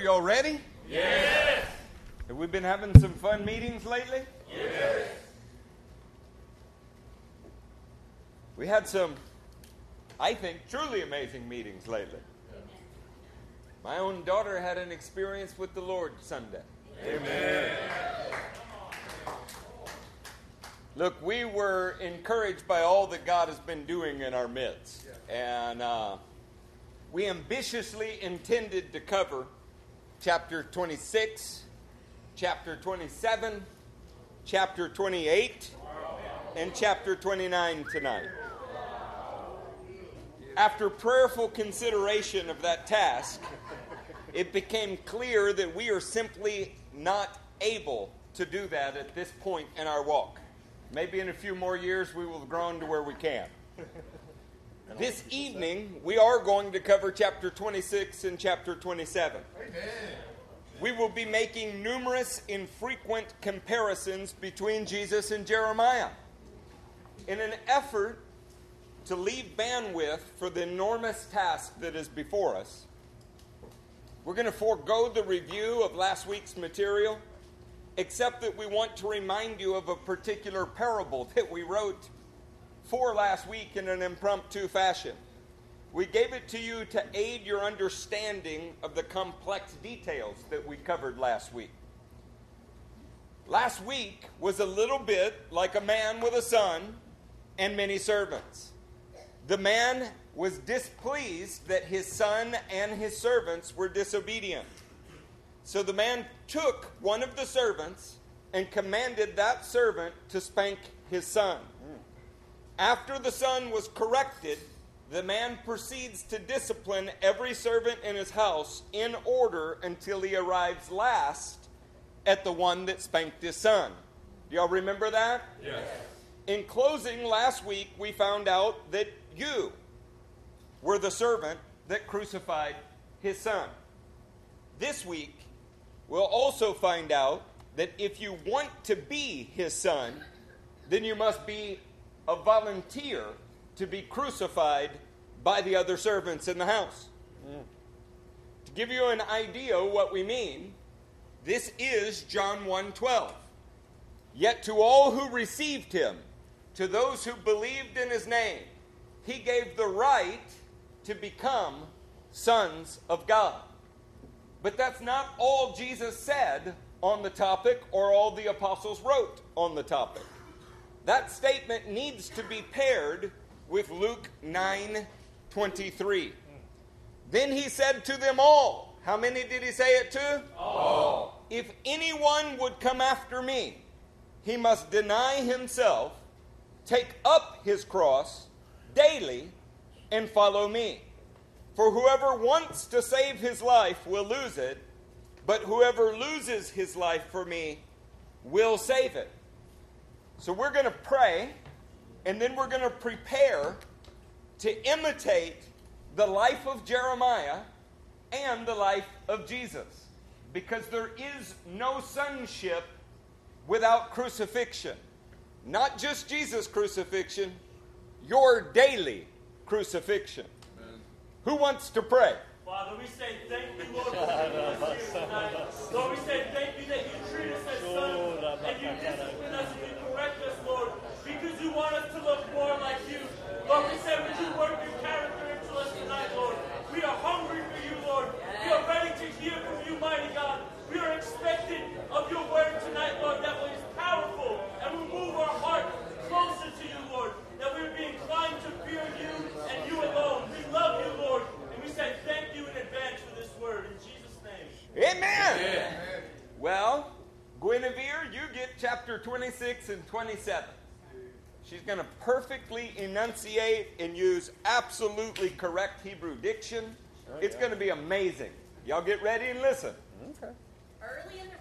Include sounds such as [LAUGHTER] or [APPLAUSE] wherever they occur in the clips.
Are y'all ready? Yes. Have we been having some fun meetings lately? Yes. We had some, I think, truly amazing meetings lately. My own daughter had an experience with the Lord Sunday. Amen. Look, we were encouraged by all that God has been doing in our midst. And uh, we ambitiously intended to cover chapter 26, chapter 27, chapter 28, and chapter 29 tonight. After prayerful consideration of that task, it became clear that we are simply not able to do that at this point in our walk. Maybe in a few more years we will have grown to where we can. This evening, we are going to cover chapter 26 and chapter 27. Amen. We will be making numerous infrequent comparisons between Jesus and Jeremiah. In an effort to leave bandwidth for the enormous task that is before us, we're going to forego the review of last week's material, except that we want to remind you of a particular parable that we wrote for last week in an impromptu fashion. We gave it to you to aid your understanding of the complex details that we covered last week. Last week was a little bit like a man with a son and many servants. The man was displeased that his son and his servants were disobedient. So the man took one of the servants and commanded that servant to spank his son. After the son was corrected, the man proceeds to discipline every servant in his house in order until he arrives last at the one that spanked his son. Do y'all remember that? Yes. In closing, last week we found out that you were the servant that crucified his son. This week, we'll also find out that if you want to be his son, then you must be a volunteer to be crucified by the other servants in the house. To give you an idea what we mean, this is John 1:12. Yet to all who received him, to those who believed in his name, he gave the right to become sons of God. But that's not all Jesus said on the topic or all the apostles wrote on the topic. That statement needs to be paired with Luke 9 23. Then he said to them all, How many did he say it to? All. If anyone would come after me, he must deny himself, take up his cross daily, and follow me. For whoever wants to save his life will lose it, but whoever loses his life for me will save it. So we're going to pray, and then we're going to prepare to imitate the life of Jeremiah and the life of Jesus. Because there is no sonship without crucifixion. Not just Jesus' crucifixion, your daily crucifixion. Who wants to pray? Father, we say thank you, Lord, for bringing us here tonight. Lord, we say thank you that you treat us as sons and you discipline us and you correct us, Lord, because you want us to look more like you. Lord, we say, would you work your character into us tonight, Lord? We are hungry for you, Lord. We are ready to hear from you, mighty God. We are expectant of your word tonight, Lord, that is powerful and will move our heart closer to you, Lord. That we would be inclined to fear you and you alone. We love you, Lord, and we say thank you in advance for this word. In Jesus' name. Amen. Well, Guinevere, you get chapter 26 and 27. She's going to perfectly enunciate and use absolutely correct Hebrew diction. Oh, it's going to be amazing. Y'all get ready and listen. Early in the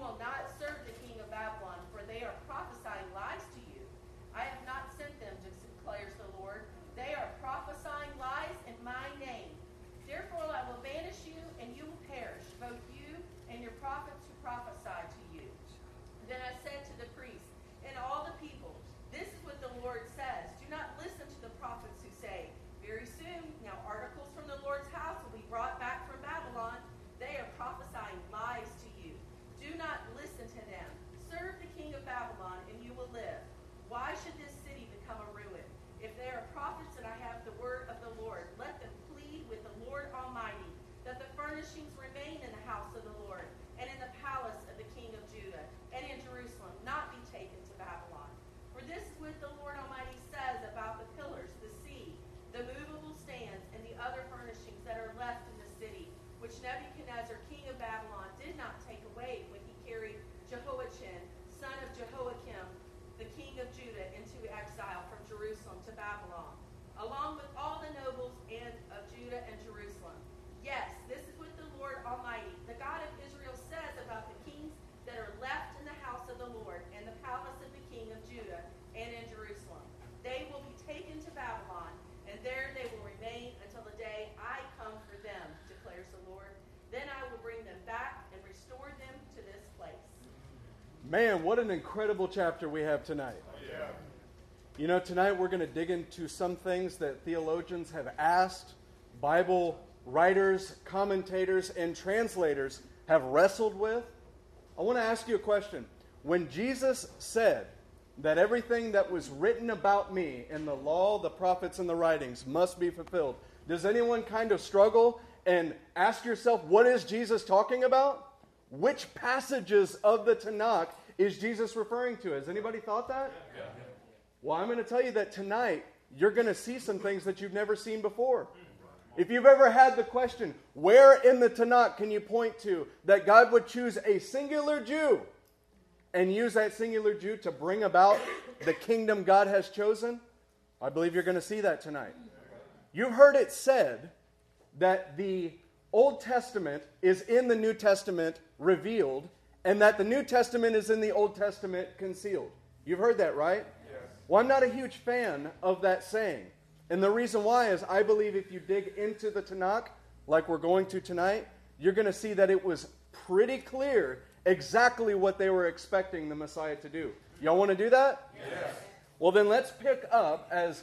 will not Man, what an incredible chapter we have tonight. Yeah. You know, tonight we're going to dig into some things that theologians have asked, Bible writers, commentators, and translators have wrestled with. I want to ask you a question. When Jesus said that everything that was written about me in the law, the prophets, and the writings must be fulfilled, does anyone kind of struggle and ask yourself, what is Jesus talking about? Which passages of the Tanakh is Jesus referring to? Has anybody thought that? Well, I'm going to tell you that tonight you're going to see some things that you've never seen before. If you've ever had the question, where in the Tanakh can you point to that God would choose a singular Jew and use that singular Jew to bring about the kingdom God has chosen? I believe you're going to see that tonight. You've heard it said that the Old Testament is in the New Testament revealed, and that the New Testament is in the Old Testament concealed. You've heard that, right? Yes. Well, I'm not a huge fan of that saying. And the reason why is I believe if you dig into the Tanakh, like we're going to tonight, you're going to see that it was pretty clear exactly what they were expecting the Messiah to do. Y'all want to do that? Yes. Well, then let's pick up as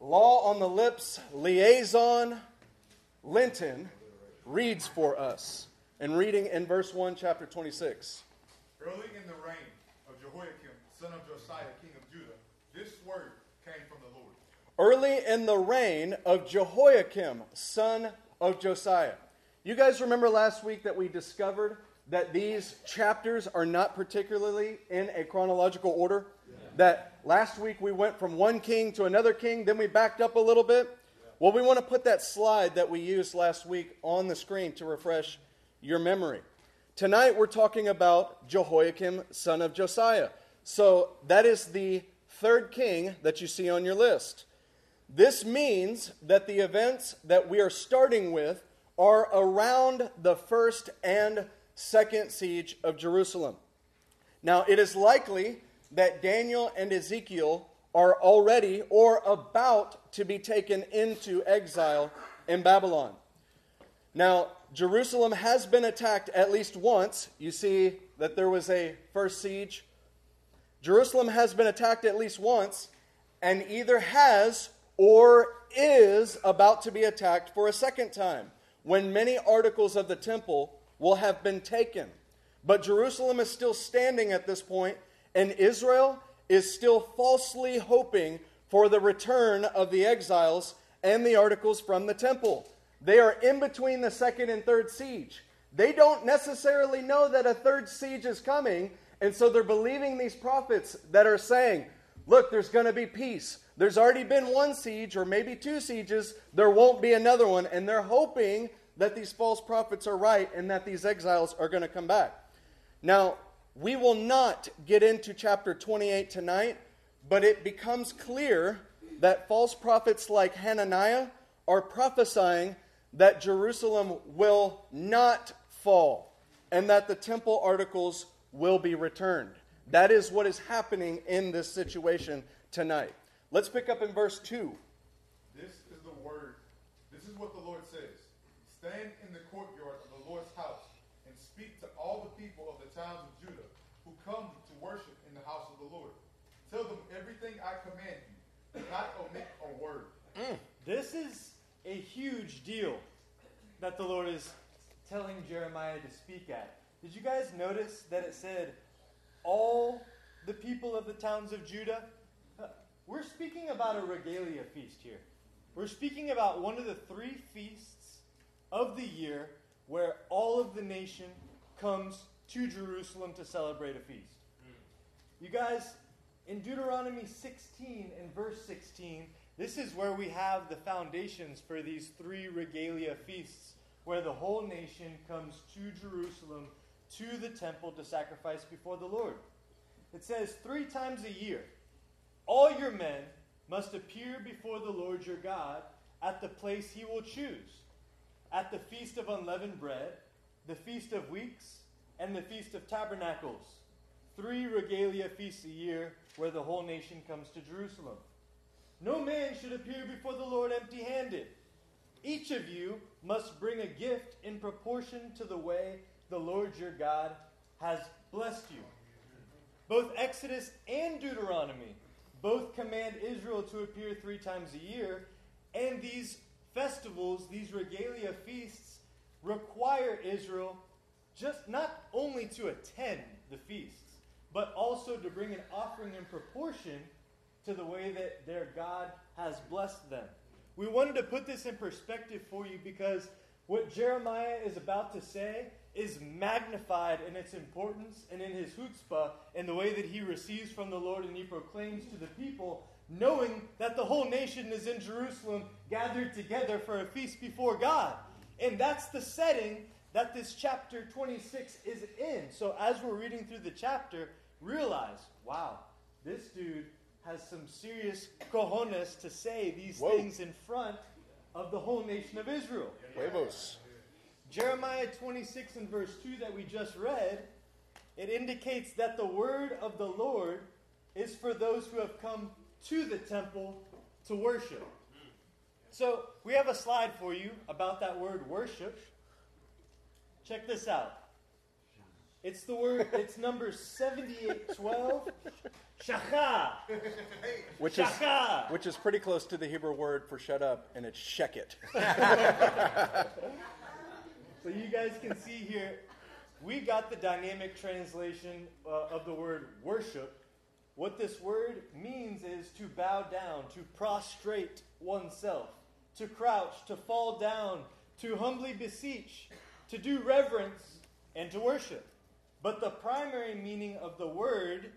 Law on the Lips liaison Linton reads for us. And reading in verse 1, chapter 26. Early in the reign of Jehoiakim, son of Josiah, king of Judah, this word came from the Lord. Early in the reign of Jehoiakim, son of Josiah. You guys remember last week that we discovered that these chapters are not particularly in a chronological order? Yeah. That last week we went from one king to another king, then we backed up a little bit. Well, we want to put that slide that we used last week on the screen to refresh your memory. Tonight we're talking about Jehoiakim, son of Josiah. So that is the third king that you see on your list. This means that the events that we are starting with are around the first and second siege of Jerusalem. Now, it is likely that Daniel and Ezekiel are already or about to be taken into exile in Babylon. Now, Jerusalem has been attacked at least once. You see that there was a first siege. Jerusalem has been attacked at least once and either has or is about to be attacked for a second time when many articles of the temple will have been taken. But Jerusalem is still standing at this point, and Israel is still falsely hoping for the return of the exiles and the articles from the temple. They are in between the second and third siege. They don't necessarily know that a third siege is coming, and so they're believing these prophets that are saying, Look, there's going to be peace. There's already been one siege, or maybe two sieges. There won't be another one. And they're hoping that these false prophets are right and that these exiles are going to come back. Now, we will not get into chapter 28 tonight, but it becomes clear that false prophets like Hananiah are prophesying that Jerusalem will not fall and that the temple articles will be returned. That is what is happening in this situation tonight. Let's pick up in verse 2. This is the word. This is what the Lord says Stand in the courtyard of the Lord's house and speak to all the people of the towns of Judah who come to worship in the house of the Lord. Tell them everything I command you. Do not omit a word. Mm. This is a huge deal that the Lord is telling Jeremiah to speak at. Did you guys notice that it said, all the people of the towns of Judah? Uh, we're speaking about a regalim feast here. We're speaking about one of the three feasts of the year where all of the nation comes to Jerusalem to celebrate a feast. You guys, in Deuteronomy 16 and verse 16, this is where we have the foundations for these three regalim feasts, where the whole nation comes to Jerusalem, to the temple to sacrifice before the Lord. It says, Three times a year, all your men must appear before the Lord your God at the place he will choose, at the feast of unleavened bread, the feast of weeks, and the Feast of Tabernacles, three regalim feasts a year where the whole nation comes to Jerusalem. No man should appear before the Lord empty handed. Each of you must bring a gift in proportion to the way the Lord your God has blessed you. Both Exodus and Deuteronomy both command Israel to appear three times a year, and these festivals, these regalim feasts, require Israel just not only to attend the feasts, but also to bring an offering in proportion to the way that their God has blessed them. We wanted to put this in perspective for you because what Jeremiah is about to say is magnified in its importance and in his chutzpah and the way that he receives from the Lord and he proclaims to the people, knowing that the whole nation is in Jerusalem gathered together for a feast before God. And that's the setting that this chapter 26 is in. So as we're reading through the chapter, realize, wow, this dude has some serious cojones to say these Whoa. things in front of the whole nation of Israel. Huevos. Jeremiah 26 and verse 2 that we just read, it indicates that the word of the Lord is for those who have come to the temple to worship. So we have a slide for you about that word worship. Check this out. It's the word, it's number 7812. Shachah. Which is Shaka. which is pretty close to the Hebrew word for shut up, and it's sheket. [LAUGHS] So you guys can see here, we got the dynamic translation uh, of the word worship. What this word means is to bow down, to prostrate oneself, to crouch, to fall down, to humbly beseech, to do reverence, and to worship. But the primary meaning of the word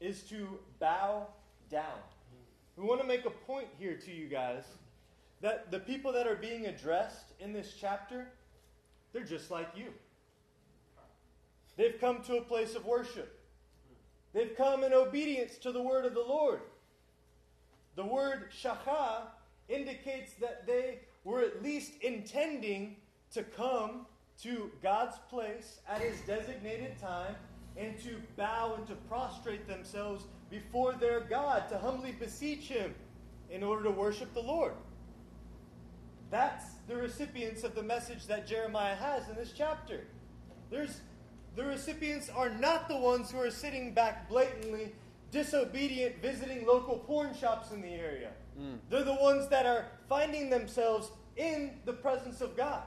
is to bow down. We want to make a point here to you guys that the people that are being addressed in this chapter, they're just like you. They've come to a place of worship. They've come in obedience to the word of the Lord. The word shachah indicates that they were at least intending to come to God's place at his designated time and to bow and to prostrate themselves before their God, to humbly beseech him in order to worship the Lord. That's the recipients of the message that Jeremiah has in this chapter. There's the recipients are not the ones who are sitting back blatantly disobedient visiting local porn shops in the area. Hmm. They're the ones that are finding themselves in the presence of God.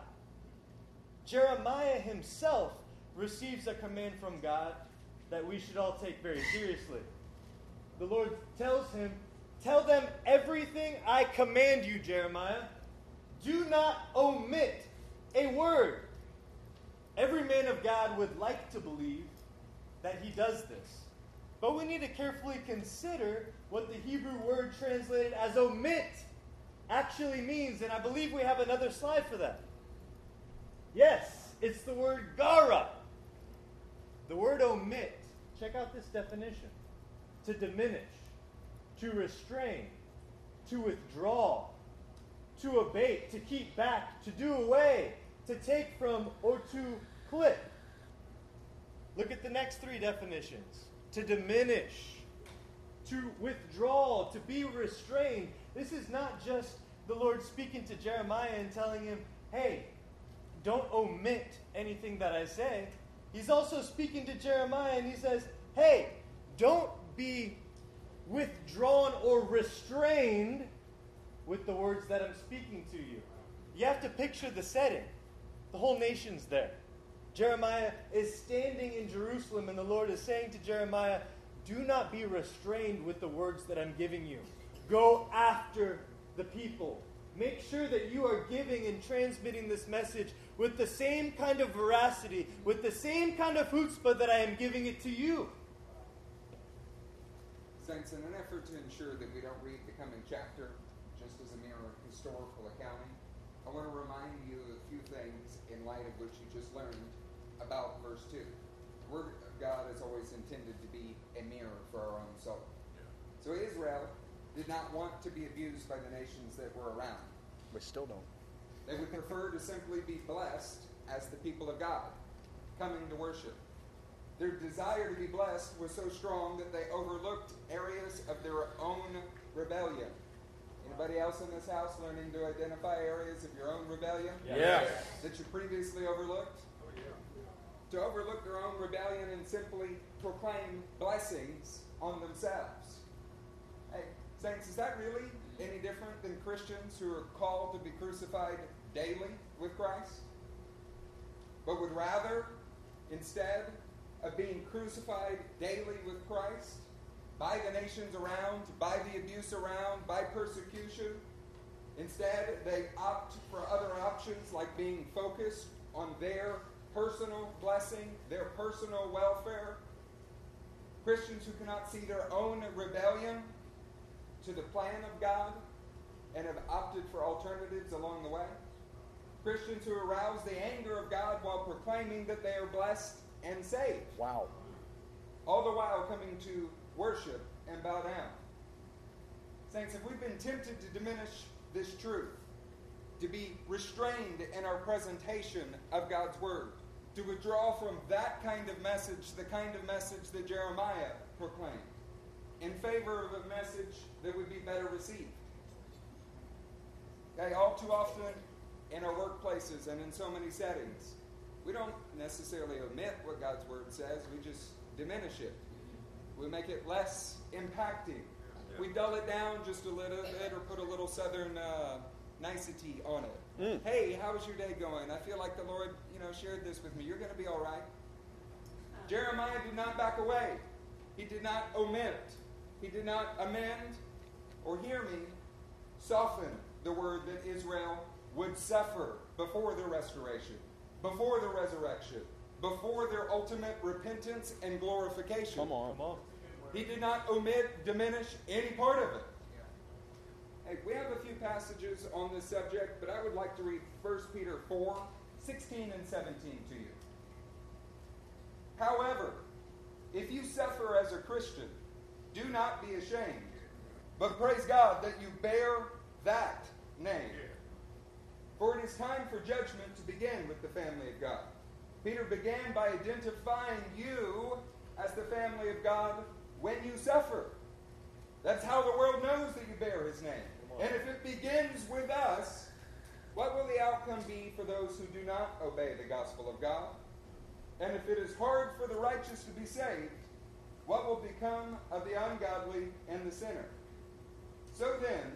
Jeremiah himself receives a command from God that we should all take very seriously. The Lord tells him, Tell them everything I command you, Jeremiah. Do not omit a word. Every man of God would like to believe that he does this. But we need to carefully consider what the Hebrew word translated as omit actually means. And I believe we have another slide for that. Yes, it's the word gara. The word omit, check out this definition to diminish, to restrain, to withdraw, to abate, to keep back, to do away, to take from, or to clip. Look at the next three definitions to diminish, to withdraw, to be restrained. This is not just the Lord speaking to Jeremiah and telling him, hey, don't omit anything that I say. He's also speaking to Jeremiah and he says, hey, don't be withdrawn or restrained with the words that I'm speaking to you. You have to picture the setting. The whole nation's there. Jeremiah is standing in Jerusalem, and the Lord is saying to Jeremiah, Do not be restrained with the words that I'm giving you. Go after the people. Make sure that you are giving and transmitting this message with the same kind of veracity, with the same kind of chutzpah that I am giving it to you. Saints, in an effort to ensure that we don't read the coming chapter just as a mere historical accounting, I want to remind you of a few things in light of what you just learned about verse 2. The Word of God is always intended to be a mirror for our own soul. So Israel did not want to be abused by the nations that were around. We still don't. They would prefer to simply be blessed as the people of God, coming to worship. Their desire to be blessed was so strong that they overlooked areas of their own rebellion. Anybody else in this house learning to identify areas of your own rebellion Yeah. that you previously overlooked? Oh, yeah. To overlook their own rebellion and simply proclaim blessings on themselves. Hey, Saints, is that really any different than Christians who are called to be crucified daily with Christ? But would rather, instead of being crucified daily with Christ, by the nations around, by the abuse around, by persecution, instead they opt for other options like being focused on their personal blessing, their personal welfare. Christians who cannot see their own rebellion to the plan of God and have opted for alternatives along the way. Christians who arouse the anger of God while proclaiming that they are blessed and saved. Wow. All the while coming to worship and bow down. Saints, have we've been tempted to diminish this truth? To be restrained in our presentation of God's Word? To withdraw from that kind of message, the kind of message that Jeremiah proclaimed, in favor of a message that would be better received? Okay, all too often in our workplaces and in so many settings, we don't necessarily omit what God's Word says, we just diminish it. We make it less impacting. We dull it down just a little bit or put a little southern uh, nicety on it. Hey, how's your day going? I feel like the Lord, you know, shared this with me. You're going to be all right. Jeremiah did not back away. He did not omit. He did not amend or hear me soften the word that Israel would suffer before the restoration, before the resurrection, before their ultimate repentance and glorification. Come on. Come on. He did not omit, diminish any part of it. Hey, we have a few passages on this subject, but I would like to read 1 Peter 4 16 and 17 to you. However, if you suffer as a Christian, do not be ashamed, but praise God that you bear that name. For it is time for judgment to begin with the family of God. Peter began by identifying you as the family of God when you suffer. That's how the world knows that you bear his name. And if it begins with us, what will the outcome be for those who do not obey the gospel of God? And if it is hard for the righteous to be saved, what will become of the ungodly and the sinner? So then,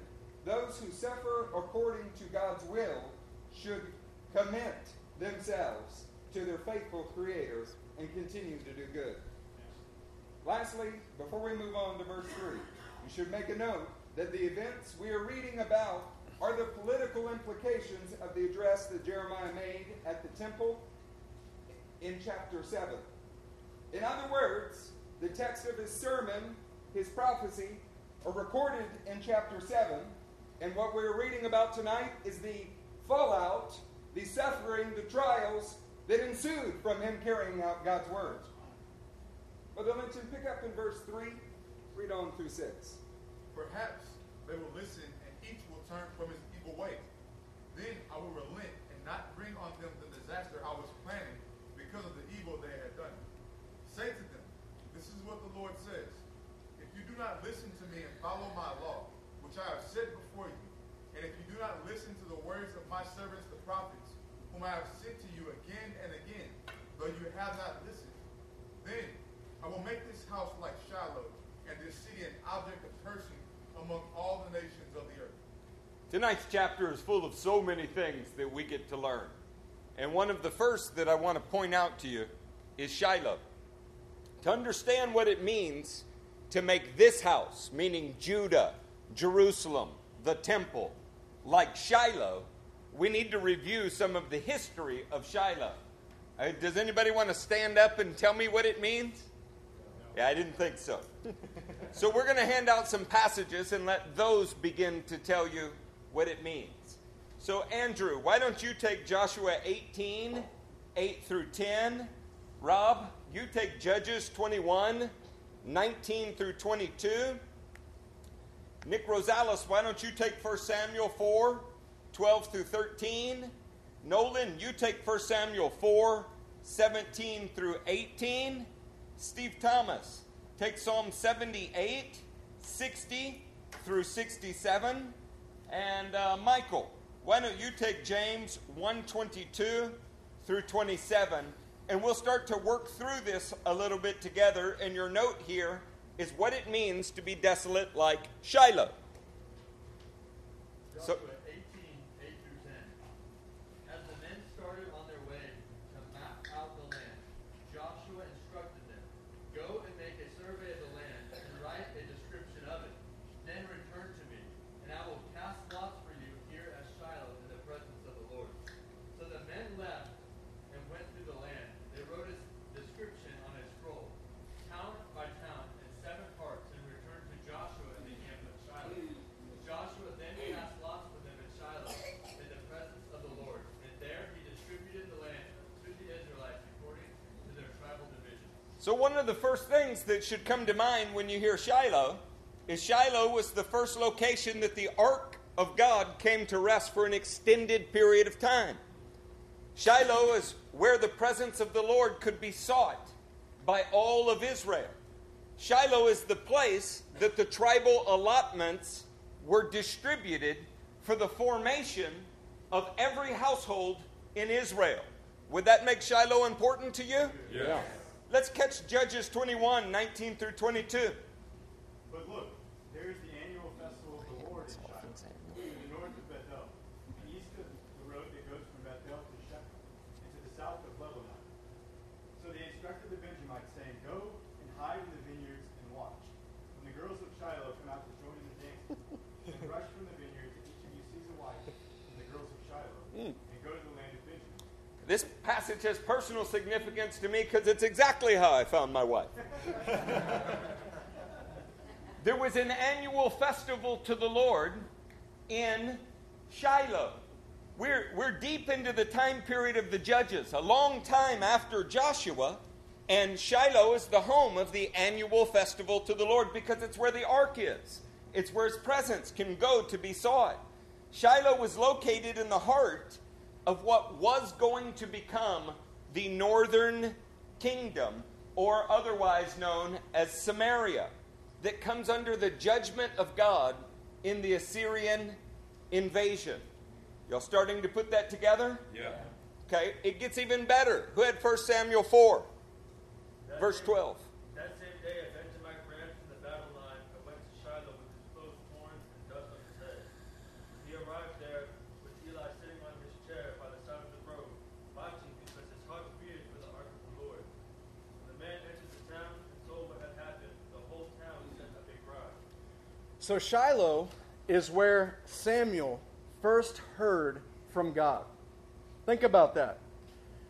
those who suffer according to God's will should commit themselves to their faithful Creator and continue to do good. Lastly, before we move on to verse 3, you should make a note that the events we are reading about are the political implications of the address that Jeremiah made at the temple in chapter 7. In other words, the text of his sermon, his prophecy, are recorded in chapter 7, and what we're reading about tonight is the fallout, the suffering, the trials that ensued from him carrying out God's word. Brother Linton, pick up in verse 3, read on through 6. Perhaps they will listen and each will turn from his evil way. Then I will relent and not bring on them the disaster I was planning because of the evil they had done. Say to them, This is what the Lord says. If you do not listen to me and follow my law, which I have set before you, and if you do not listen to the words of my servants the prophets, whom I have sent to you again and again, though you have not listened, then I will make this house like Shiloh, and this city an object of cursing among all the nations of the earth. Tonight's chapter is full of so many things that we get to learn. And one of the first that I want to point out to you is Shiloh. To understand what it means to make this house, meaning Judah, Jerusalem, the temple, like Shiloh, we need to review some of the history of Shiloh. Uh, does anybody want to stand up and tell me what it means? Yeah, I didn't think so. [LAUGHS] so we're going to hand out some passages and let those begin to tell you what it means. So, Andrew, why don't you take Joshua 18, 8 through 10? Rob, you take Judges 21, 19 through 22. Nick Rosales, why don't you take 1 Samuel 4, 12 through 13? Nolan, you take 1 Samuel 4, 17 through 18. Steve Thomas, take Psalm 78, 60 through 67. And uh, Michael, why don't you take James 122 through 27? And we'll start to work through this a little bit together. And your note here is what it means to be desolate like Shiloh. So, Joshua 18, 8 through 10. As the men started on their way to map out the land, Joshua instructed them, Go and make a survey of the land and write a description of it. Then return to me, and I will cast lots for you here at Shiloh in the presence of the Lord. So the men left and went through the land. So, one of the first things that should come to mind when you hear Shiloh is Shiloh was the first location that the Ark of God came to rest for an extended period of time. Shiloh is where the presence of the Lord could be sought by all of Israel. Shiloh is the place that the tribal allotments were distributed for the formation of every household in Israel. Would that make Shiloh important to you? Yes. Let's catch Judges 21 19 through 22. But look, there is the annual festival of the Lord in Shiloh, to the north of Bethel, east of the road that goes from Bethel to Shechem, and to the south of Lebanon. So they instructed the Benjamites, saying, Go and hide in the vineyards and watch. When the girls of Shiloh come out to join in the dance, then rush from the vineyards, and each of you seize a wife from the girls of Shiloh, and go to the land of Benjamin. This passage has personal significance to me because it's exactly how I found my wife. [LAUGHS] there was an annual festival to the Lord in Shiloh. We're, we're deep into the time period of the judges, a long time after Joshua, and Shiloh is the home of the annual festival to the Lord because it's where the ark is. It's where his presence can go to be sought. Shiloh was located in the heart of what was going to become the northern kingdom, or otherwise known as Samaria, that comes under the judgment of God in the Assyrian invasion. Y'all starting to put that together? Yeah. Okay, it gets even better. Who had 1 Samuel 4, verse 12? That same day, a Benjamite ran from the battle line and went to Shiloh with his clothes torn and dust on his head. He arrived there with Eli sitting on his chair by the side of the road, watching because his heart feared for the ark of the Lord. When the man entered the town and told what had happened, the whole town sent a big cry. So Shiloh is where Samuel first heard from God. Think about that.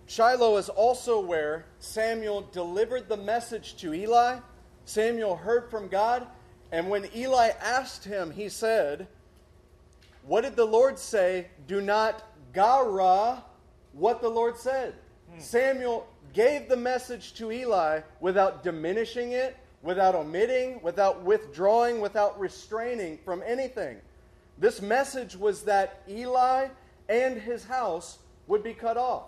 Shiloh is also where Samuel delivered the message to Eli. Samuel heard from God, and when Eli asked him, he said, What did the Lord say? Do not gara what the Lord said. Hmm. Samuel gave the message to Eli without diminishing it, without omitting, without withdrawing, without restraining from anything. This message was that Eli and his house would be cut off.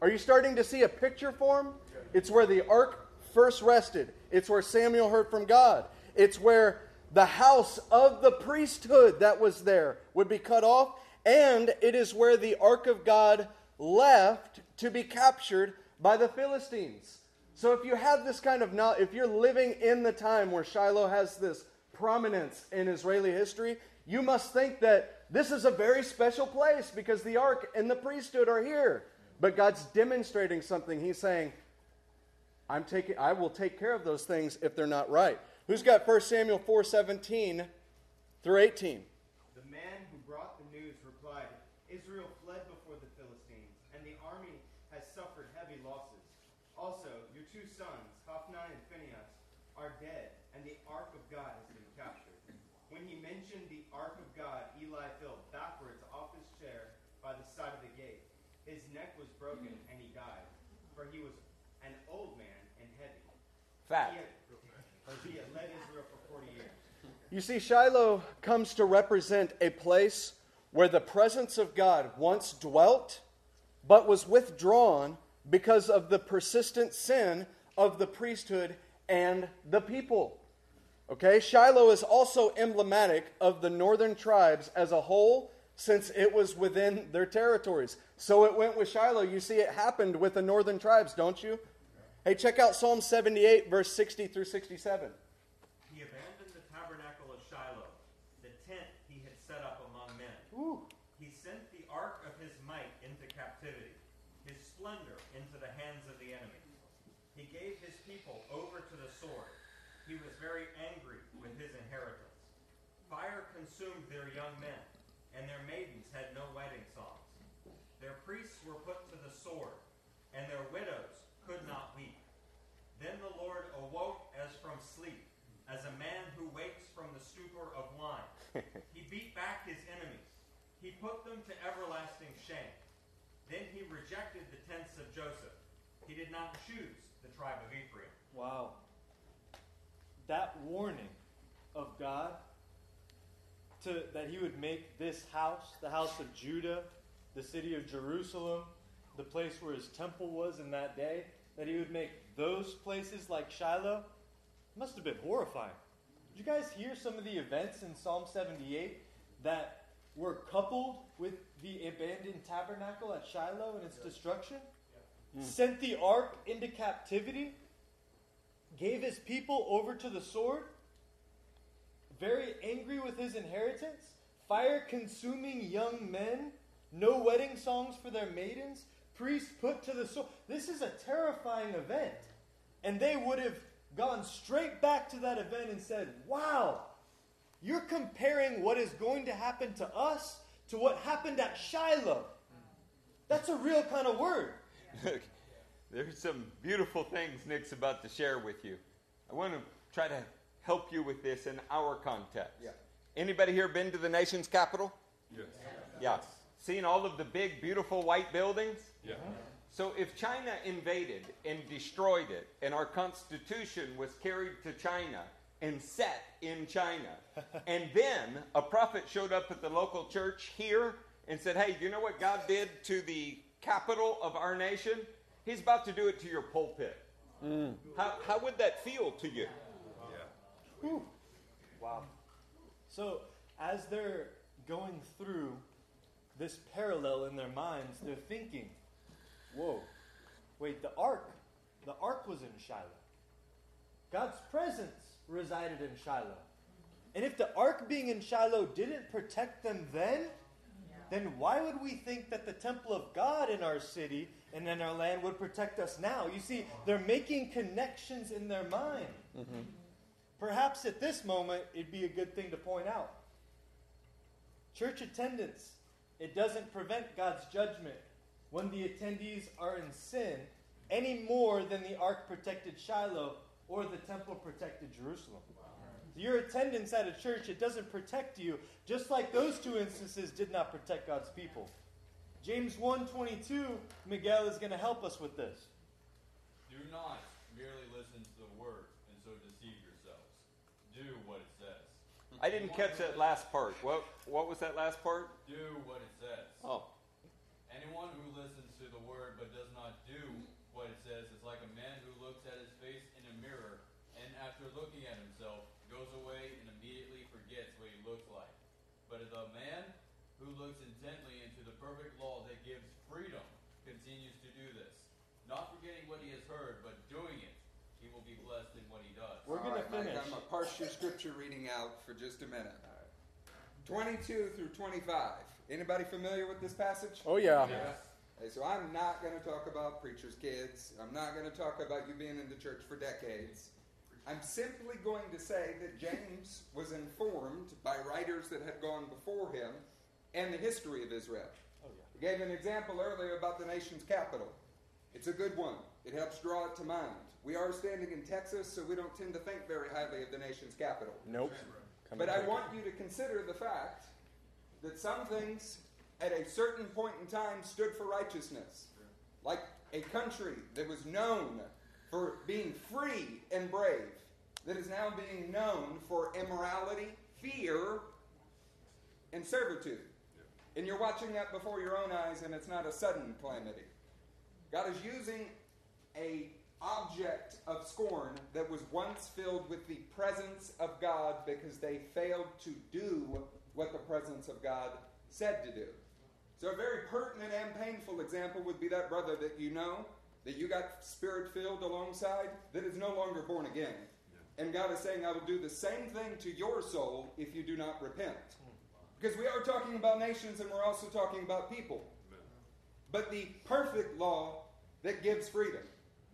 Are you starting to see a picture form? It's where the ark first rested. It's where Samuel heard from God. It's where the house of the priesthood that was there would be cut off. And it is where the ark of God left to be captured by the Philistines. So if you have this kind of knowledge, if you're living in the time where Shiloh has this prominence in Israeli history, you must think that this is a very special place because the ark and the priesthood are here. But God's demonstrating something. He's saying, I'm taking I will take care of those things if they're not right. Who's got 1 Samuel 4:17 through 18? The man who brought the news replied, Israel fled before the Philistines, and the army has suffered heavy losses. Also, your two sons, Hophni and Phinehas, are dead, and the ark of God has been captured. When he mentioned the ark of God, Eli fell backwards off his chair by the side of the gate. His neck was broken, and he died, for he was an old man and heavy. Fat. He had, he had led Israel for 40 years. You see, Shiloh comes to represent a place where the presence of God once dwelt, but was withdrawn because of the persistent sin of the priesthood and the people. Okay, Shiloh is also emblematic of the northern tribes as a whole since it was within their territories. So it went with Shiloh. You see, it happened with the northern tribes, don't you? Hey, check out Psalm 78, verse 60 through 67. He abandoned the tabernacle of Shiloh, the tent he had set up among men. He sent the ark of his might into captivity, his splendor into the hands of the enemy. He gave his people over to the sword. He was very angry with his inheritance. Fire consumed their young men, and their maidens had no wedding songs. Their priests were put to the sword, and their widows could not weep. Then the Lord awoke as from sleep, as a man who wakes from the stupor of wine. [LAUGHS] he beat back his enemies. He put them to everlasting shame. Then he rejected the tents of Joseph. He did not choose the tribe of Ephraim. Wow. That warning of God to, that he would make this house, the house of Judah, the city of Jerusalem, the place where his temple was in that day, that he would make those places like Shiloh, must have been horrifying. Did you guys hear some of the events in Psalm 78 that were coupled with the abandoned tabernacle at Shiloh and its destruction? Hmm. Sent the ark into captivity? Gave his people over to the sword? Very angry with his inheritance? Fire consuming young men? No wedding songs for their maidens? Priests put to the sword? This is a terrifying event. And they would have gone straight back to that event and said, Wow, you're comparing what is going to happen to us to what happened at Shiloh. That's a real kind of word. [LAUGHS] Look, there's some beautiful things Nick's about to share with you. I want to try to help you with this in our context. Yeah. Anybody here been to the nation's capital? Yes. Yeah. Seen all of the big, beautiful white buildings? Yeah. So if China invaded and destroyed it, and our Constitution was carried to China and set in China, [LAUGHS] and then a prophet showed up at the local church here and said, Hey, you know what God did to the capital of our nation? He's about to do it to your pulpit. Mm. How, how would that feel to you? Whew. Wow. So, as they're going through this parallel in their minds, they're thinking, whoa, wait, the ark, the ark was in Shiloh. God's presence resided in Shiloh. And if the ark being in Shiloh didn't protect them then, then why would we think that the temple of God in our city and in our land would protect us now? You see, they're making connections in their mind. Mm-hmm. Perhaps at this moment, it'd be a good thing to point out. Church attendance, it doesn't prevent God's judgment when the attendees are in sin any more than the ark protected Shiloh or the temple protected Jerusalem. Your attendance at a church, it doesn't protect you, just like those two instances did not protect God's people. James 1:22, Miguel is going to help us with this. Do not merely listen to the word and so deceive yourselves. Do what it says. I didn't catch that last part. What, what was that last part? Do what it says. Oh. Anyone who listens to the word but does not do what it says is like a man who looks at his face in a mirror and after looking at himself goes away and immediately forgets what he looks like. But the man who looks intently into the perfect law that gives freedom continues to do this, not forgetting what he has heard, but doing it. He will be blessed in what he does. We're All going to right, Mike, finish. I'm going to parse your scripture reading out for just a minute. 22 through 25. Anybody familiar with this passage? Oh, yeah. Okay, so I'm not going to talk about preachers' kids. I'm not going to talk about you being in the church for decades. I'm simply going to say that James was informed by writers that had gone before him and the history of Israel. Oh, yeah. He gave an example earlier about the nation's capital. It's a good one. It helps draw it to mind. We are standing in Texas, so we don't tend to think very highly of the nation's capital. Nope. Come But I take want you to consider the fact that some things at a certain point in time stood for righteousness. Like a country that was known for being free and brave, that is now being known for immorality, fear, and servitude. And you're watching that before your own eyes, and it's not a sudden calamity. God is using a object of scorn that was once filled with the presence of God because they failed to do what the presence of God said to do. So, a very pertinent and painful example would be that brother that you know, that you got spirit filled alongside, that is no longer born again. And God is saying, I will do the same thing to your soul if you do not repent. Because we are talking about nations and we're also talking about people. But the perfect law that gives freedom.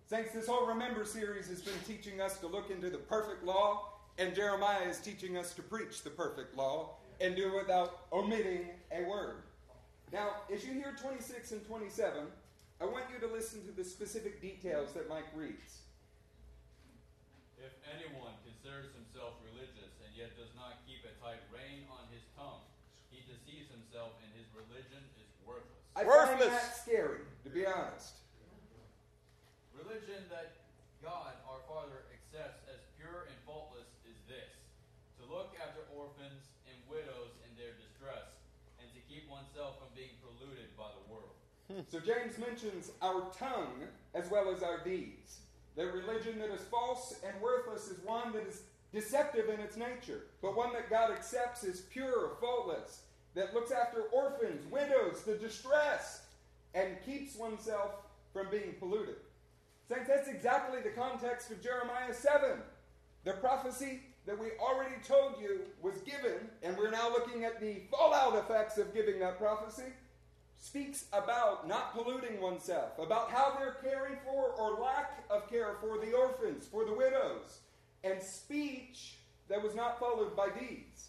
Saints, this whole Remember series has been teaching us to look into the perfect law, and Jeremiah is teaching us to preach the perfect law and do it without omitting a word. Now, as you hear 26 and 27, I want you to listen to the specific details that Mike reads. If anyone considers himself religious and yet does not keep a tight rein on his tongue, he deceives himself and his religion is worthless. I find that scary, to be honest. Religion that God, our Father being polluted by the world. [LAUGHS] So James mentions our tongue as well as our deeds. The religion that is false and worthless is one that is deceptive in its nature, but one that God accepts is pure, faultless, that looks after orphans, widows, the distressed, and keeps oneself from being polluted. Saints, that's exactly the context of Jeremiah 7. The prophecy that we already told you was given, and we're now looking at the fallout effects of giving that prophecy, speaks about not polluting oneself, about how they're caring for or lack of care for the orphans, for the widows, and speech that was not followed by deeds.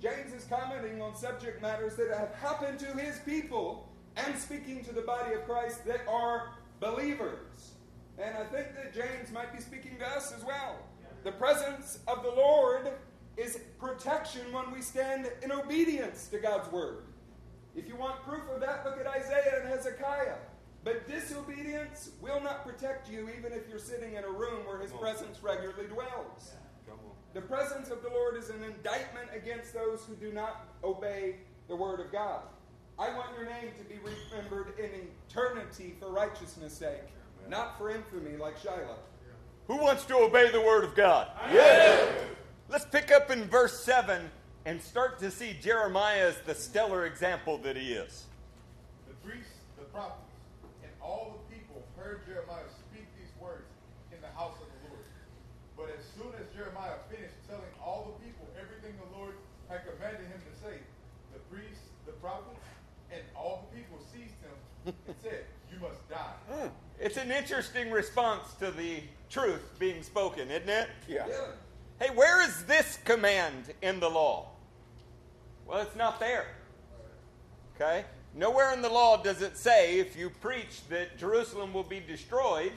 James is commenting on subject matters that have happened to his people and speaking to the body of Christ that are believers. And I think that James might be speaking to us as well. The presence of the Lord is protection when we stand in obedience to God's word. If you want proof of that, look at Isaiah and Hezekiah. But disobedience will not protect you even if you're sitting in a room where his presence regularly dwells. The presence of the Lord is an indictment against those who do not obey the word of God. I want your name to be remembered in eternity for righteousness' sake, not for infamy like Shiloh. Who wants to obey the word of God? Yes. Let's pick up in verse 7 and start to see Jeremiah as the stellar example that he is. The priests, the prophets, and all the people heard Jeremiah speak these words in the house of the Lord. But as soon as Jeremiah finished telling all the people everything the Lord had commanded him to say, the priests, the prophets, and all the people seized him and [LAUGHS] said, You must die. Hmm. It's an interesting response to the truth being spoken, isn't it? Yeah. Hey, where is this command in the law? Well, it's not there. Okay? Nowhere in the law does it say if you preach that Jerusalem will be destroyed,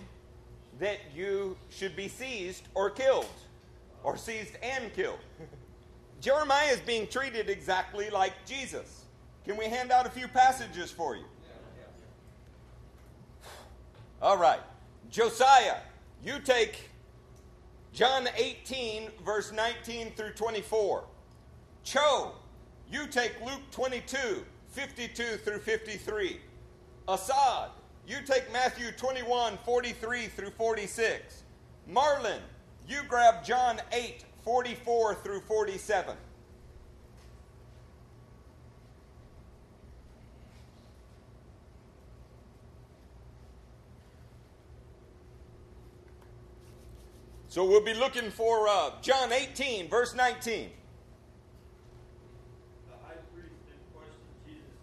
that you should be seized or killed, or seized and killed. [LAUGHS] Jeremiah is being treated exactly like Jesus. Can we hand out a few passages for you? [SIGHS] All right. Josiah, you take John 18, verse 19 through 24. Cho, you take Luke 22, 52 through 53. Assad, you take Matthew 21, 43 through 46. Marlin, you grab John 8, 44 through 47. So we'll be looking for uh, John 18, verse 19. The high priest then questioned Jesus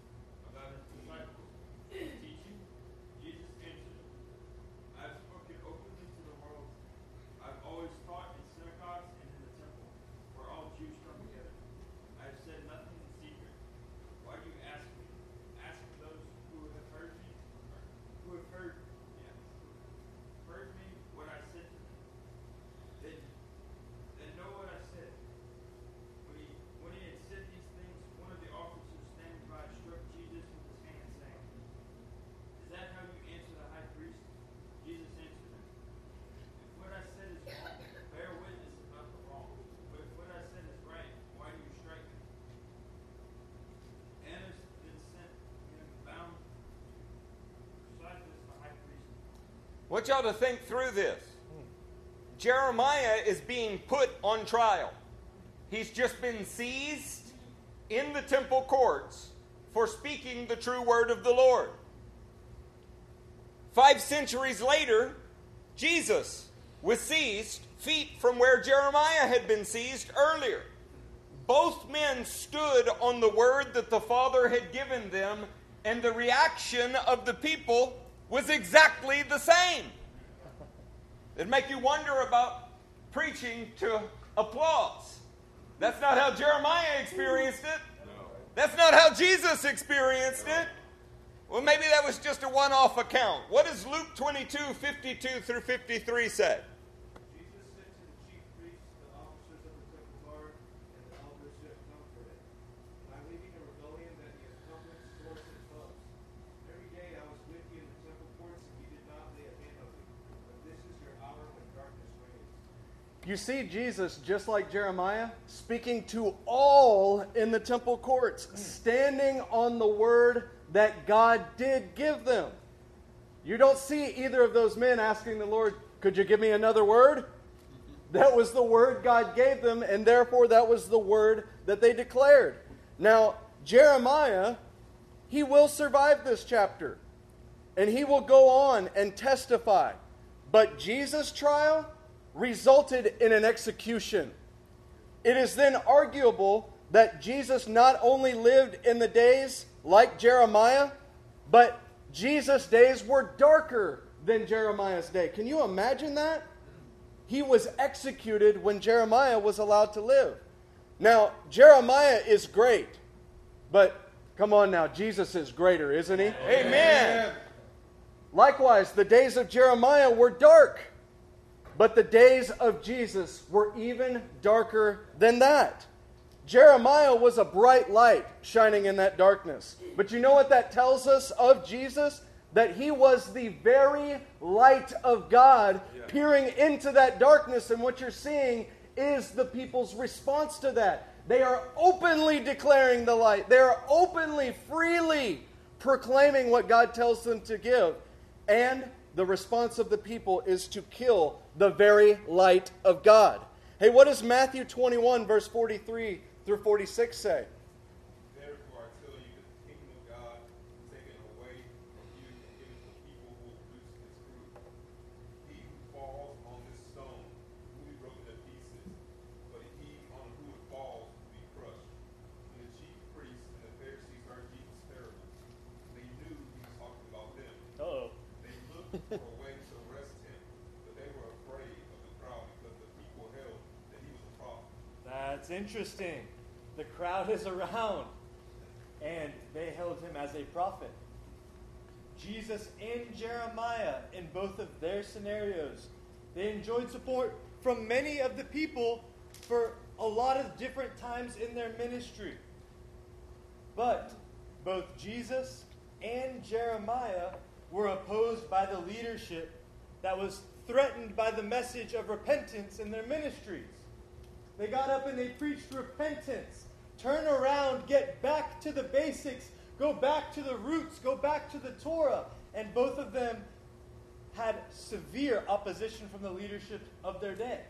about his disciples. Teaching, Jesus answered, I have spoken openly to the world. I've always taught in synagogues and in the temple, where all Jews come together. I have said nothing in secret. Why do you ask me? Ask those who have heard me, or who have heard, yeah, heard me what I said to them. Then, then know what I said. When he, when he had said these things, one of the officers standing by struck Jesus with his hand, saying, Is that how you answer the high priest? Jesus answered him, If what I said is wrong, bear witness about the wrong. But if what I said is right, why do you strike me? Annas then sent him bound beside this the high priest. Want y'all to think through this. Jeremiah is being put on trial. He's just been seized in the temple courts for speaking the true word of the Lord. Five centuries later, Jesus was seized feet from where Jeremiah had been seized earlier. Both men stood on the word that the Father had given them, and the reaction of the people was exactly the same. It'd make you wonder about preaching to applause. That's not how Jeremiah experienced it. That's not how Jesus experienced it. Well, maybe that was just a one off account. What does Luke 22 52 through 53 say? Jesus said to the chief priests, the officers of the temple guard, and the elders who had come for him, Am I leading a rebellion that he accomplished swords and clubs? Every day I was with you in the temple courts, and you did not lay a hand on me. But this is your hour when darkness reigns. You see Jesus, just like Jeremiah, speaking to all in the temple courts, standing on the word that God did give them. You don't see either of those men asking the Lord, Could you give me another word? That was the word God gave them, and therefore that was the word that they declared. Now, Jeremiah, he will survive this chapter, and he will go on and testify. But Jesus' trial resulted in an execution. It is then arguable that Jesus not only lived in the days like Jeremiah, but Jesus' days were darker than Jeremiah's day. Can you imagine that? He was executed when Jeremiah was allowed to live. Now, Jeremiah is great, but come on now, Jesus is greater, isn't he? Amen. Likewise, the days of Jeremiah were dark, but the days of Jesus were even darker than that. Jeremiah was a bright light shining in that darkness. But you know what that tells us of Jesus? That he was the very light of God peering into that darkness. And what you're seeing is the people's response to that. They are openly declaring the light, they are openly, freely proclaiming what God tells them to give. And the response of the people is to kill the very light of God. Hey, what does Matthew 21, verse 43 through 46 say? Therefore, I tell you, the kingdom of God is taken away from you and given to people who will produce its fruit. He who falls on this stone will be broken to pieces, but he on whom it falls will be crushed. When the chief priests and the Pharisees heard Jesus' parables, they knew he was talking about them. Oh. They looked for a way to arrest him, but they were afraid of the crowd because the people held that he was a prophet. Interesting. The crowd is around, and they held him as a prophet. Jesus and Jeremiah, in both of their scenarios, they enjoyed support from many of the people for a lot of different times in their ministry. But both Jesus and Jeremiah were opposed by the leadership that was threatened by the message of repentance in their ministries. They got up and they preached repentance. Turn around, get back to the basics, go back to the roots, go back to the Torah. And both of them had severe opposition from the leadership of their day.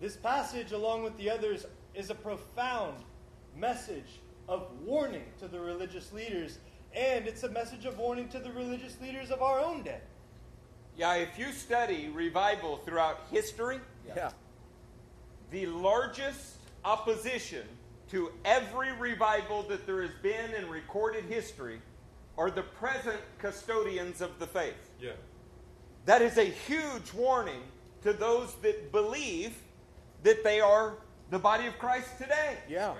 This passage, along with the others, is a profound message of warning to the religious leaders, and it's a message of warning to the religious leaders of our own day. Yeah, if you study revival throughout history, Yeah. The largest opposition to every revival that there has been in recorded history are the present custodians of the faith. Yeah. That is a huge warning to those that believe that they are the body of Christ today. Yeah.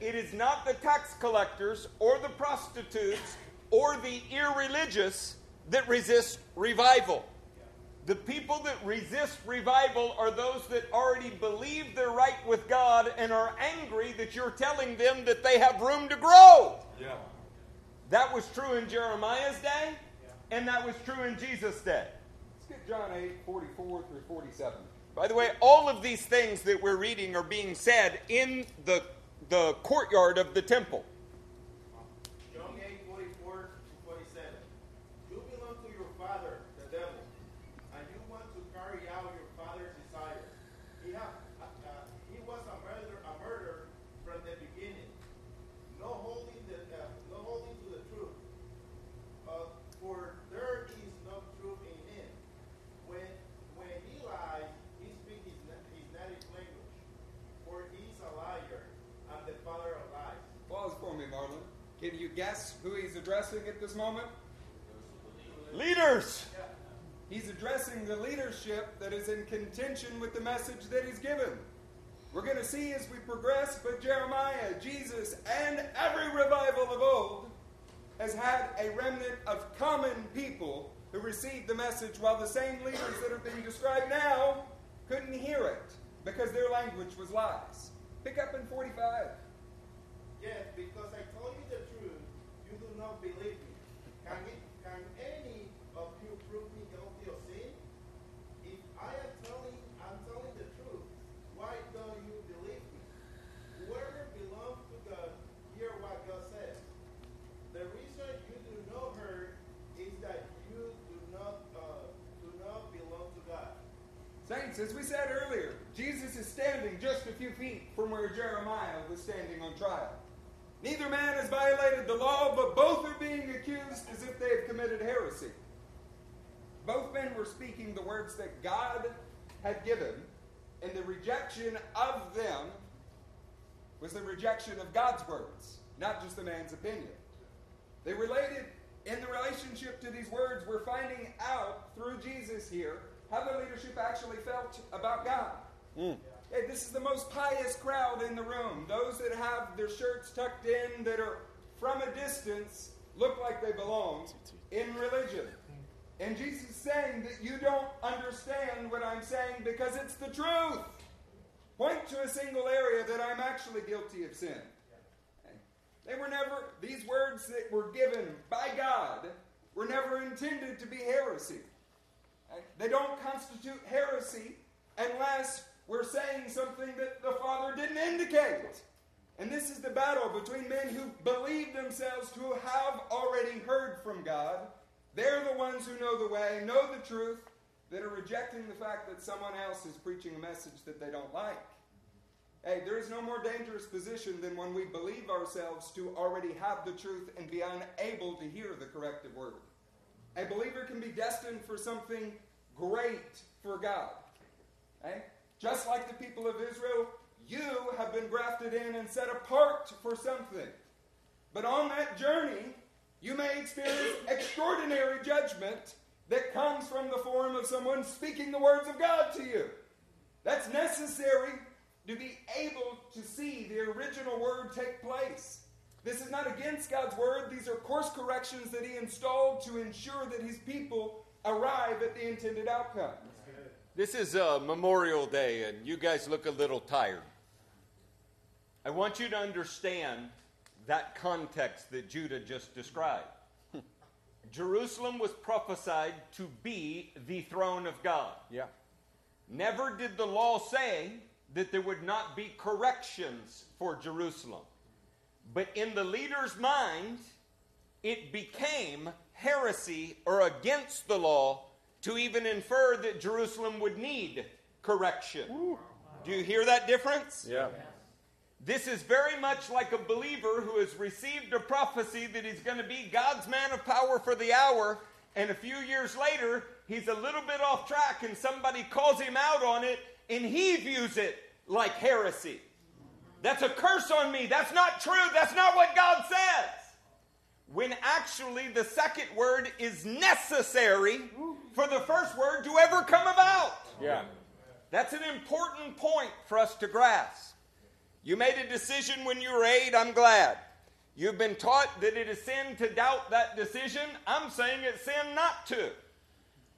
It is not the tax collectors or the prostitutes or the irreligious that resist revival. The people that resist revival are those that already believe they're right with God and are angry that you're telling them that they have room to grow. Yeah. That was true in Jeremiah's day, and that was true in Jesus' day. Let's get John 8, 44 through 47. By the way, all of these things that we're reading are being said in the, the courtyard of the temple. John 8, 44 to 47. You belong to your father, the devil, and you want to carry out your father's desires. He, ha- uh, uh, he was a murderer, a murderer from the beginning, no holding, the, uh, no holding to the truth. Uh, for there is no truth in him. When, when he lies, he speaks his, na- his native language, for he is a liar and the father of lies. Pause for me, Marlon. Can you guess who he's addressing at this moment? Leaders! He's addressing the leadership that is in contention with the message that he's given. We're going to see as we progress, but Jeremiah, Jesus, and every revival of old has had a remnant of common people who received the message while the same leaders that are being described now couldn't hear it because their language was lies. Pick up in 45. Yes, because I told you not believe me. Can, can any of you prove me guilty of sin? If I am telling, I'm telling the truth, why don't you believe me? Whoever belongs to God, hear what God says. The reason you do not hear is that you do not uh, do not belong to God. Saints, as we said earlier, Jesus is standing just a few feet from where Jeremiah was standing on trial. Neither man has violated the law, but both are being accused as if they have committed heresy. Both men were speaking the words that God had given, and the rejection of them was the rejection of God's words, not just the man's opinion. They related in the relationship to these words, we're finding out through Jesus here how the leadership actually felt about God. Mm. Hey, this is the most pious crowd in the room. Those that have their shirts tucked in, that are from a distance, look like they belong in religion. And Jesus is saying that you don't understand what I'm saying because it's the truth. Point to a single area that I'm actually guilty of sin. They were never, these words that were given by God were never intended to be heresy. They don't constitute heresy unless we're saying something that the Father didn't indicate. And this is the battle between men who believe themselves to have already heard from God. They're the ones who know the way, know the truth, that are rejecting the fact that someone else is preaching a message that they don't like. Hey, there is no more dangerous position than when we believe ourselves to already have the truth and be unable to hear the corrective word. A believer can be destined for something great for God. Okay? Just like the people of Israel, you have been grafted in and set apart for something. But on that journey, you may experience [COUGHS] extraordinary judgment that comes from the form of someone speaking the words of God to you. That's necessary to be able to see the original word take place. This is not against God's word. These are course corrections that He installed to ensure that His people arrive at the intended outcome. This is uh, Memorial Day, and you guys look a little tired. I want you to understand that context that Judah just described. [LAUGHS] Jerusalem was prophesied to be the throne of God. Yeah. Never did the law say that there would not be corrections for Jerusalem. But in the leader's mind, it became heresy or against the law to even infer that Jerusalem would need correction. Do you hear that difference? Yeah. This is very much like a believer who has received a prophecy that he's going to be God's man of power for the hour, and a few years later, he's a little bit off track and somebody calls him out on it, and he views it like heresy. That's a curse on me. That's not true. That's not what God says. When actually the second word is necessary for the first word to ever come about. Yeah. That's an important point for us to grasp. You made a decision when you were eight, I'm glad. You've been taught that it is sin to doubt that decision. I'm saying it's sin not to.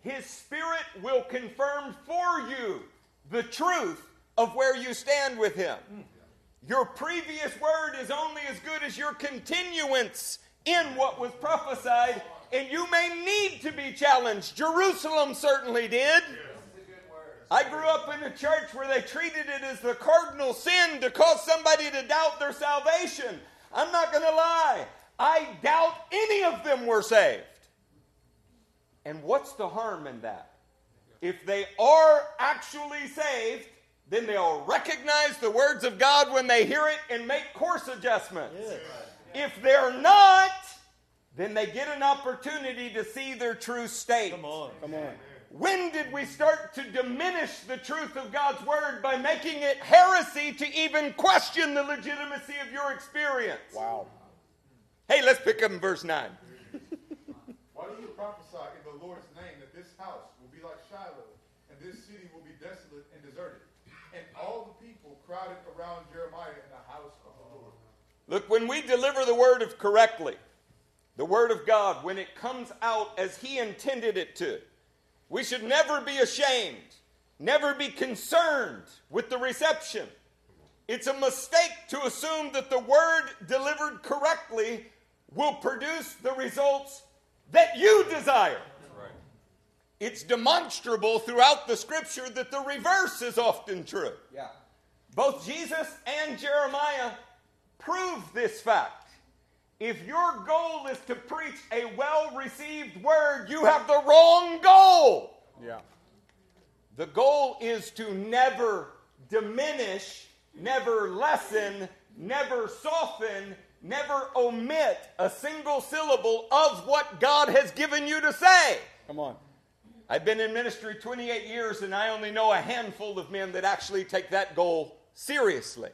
His Spirit will confirm for you the truth of where you stand with Him. Your previous word is only as good as your continuance in what was prophesied, and you may need to be challenged. Jerusalem certainly did. I grew up in a church where they treated it as the cardinal sin to cause somebody to doubt their salvation. I'm not going to lie. I doubt any of them were saved. And what's the harm in that? If they are actually saved, then they'll recognize the words of God when they hear it and make course adjustments. If they're not, then they get an opportunity to see their true state. Come on. Come on. When did we start to diminish the truth of God's word by making it heresy to even question the legitimacy of your experience? Wow. Hey, let's pick up in verse 9. Why do you prophesy in the Lord's name that this house will be like Shiloh, and this city will be desolate and deserted? And all the people crowded around Jeremiah in the house of the Lord. Look, when we deliver the word of correctly, the word of God, when it comes out as He intended it to, we should never be ashamed, never be concerned with the reception. It's a mistake to assume that the word delivered correctly will produce the results that you desire. It's demonstrable throughout the scripture that the reverse is often true. Yeah. Both Jesus and Jeremiah prove this fact. If your goal is to preach a well received word, you have the wrong goal. Yeah. The goal is to never diminish, never lessen, never soften, never omit a single syllable of what God has given you to say. Come on. I've been in ministry 28 years and I only know a handful of men that actually take that goal seriously.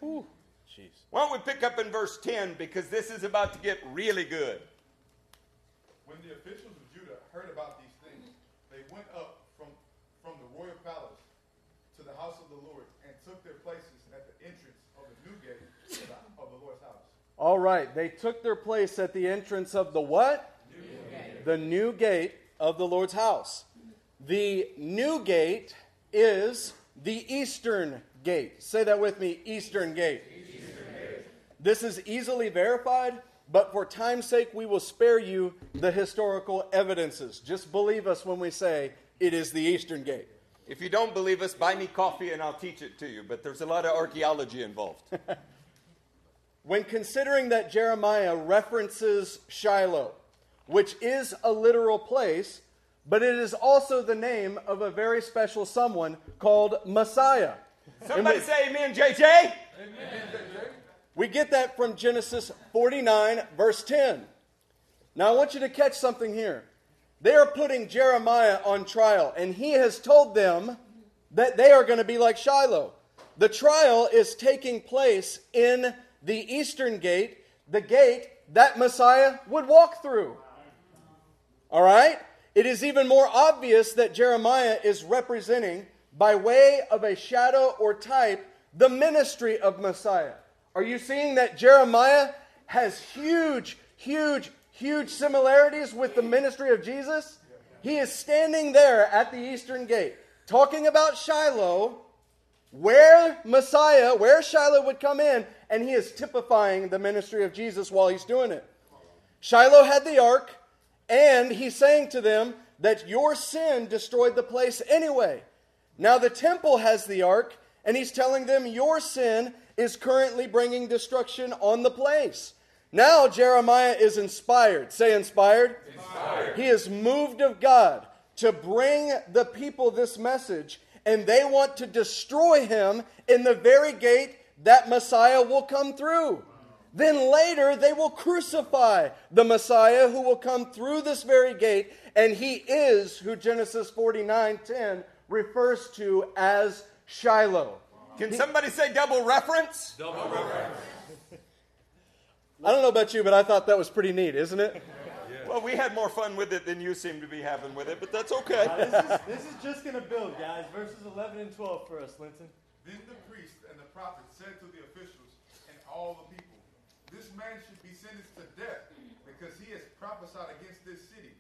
Jeez. Why don't we pick up in verse 10 because this is about to get really good. When the officials of Judah heard about these things, they went up from, from the royal palace to the house of the Lord and took their places at the entrance of the new gate of the, of the Lord's house. All right, they took their place at the entrance of the what? The new gate of the Lord's house. The new gate is the eastern gate. Say that with me eastern gate. This is easily verified, but for time's sake, we will spare you the historical evidences. Just believe us when we say it is the eastern gate. If you don't believe us, buy me coffee and I'll teach it to you, but there's a lot of archaeology involved. [LAUGHS] When considering that Jeremiah references Shiloh, which is a literal place, but it is also the name of a very special someone called Messiah. Somebody And we- say amen, JJ. We get that from Genesis 49, verse 10. Now, I want you to catch something here. They are putting Jeremiah on trial, and he has told them that they are going to be like Shiloh. The trial is taking place in the eastern gate, the gate that Messiah would walk through. All right? It is even more obvious that Jeremiah is representing, by way of a shadow or type, the ministry of Messiah. Are you seeing that Jeremiah has huge, huge, huge similarities with the ministry of Jesus? He is standing there at the eastern gate, talking about Shiloh, where Messiah, where Shiloh would come in, and he is typifying the ministry of Jesus while he's doing it. Shiloh had the ark, and he's saying to them that your sin destroyed the place anyway. Now the temple has the ark, and he's telling them your sin is currently bringing destruction on the place. Now Jeremiah is inspired. Say inspired. inspired. He is moved of God to bring the people this message, and they want to destroy him in the very gate that Messiah will come through. Then later they will crucify the Messiah who will come through this very gate, and he is who Genesis 49:10 refers to as Shiloh. Can somebody say double reference? Double reference. I don't know about you, but I thought that was pretty neat, isn't it? Well, we had more fun with it than you seem to be having with it, but that's okay. Now, this, is, this is just going to build, guys. Verses 11 and 12 for us, Linton. Then the priest and the prophet said to the officials and all the people, This man should be sentenced to death because he has prophesied against this city.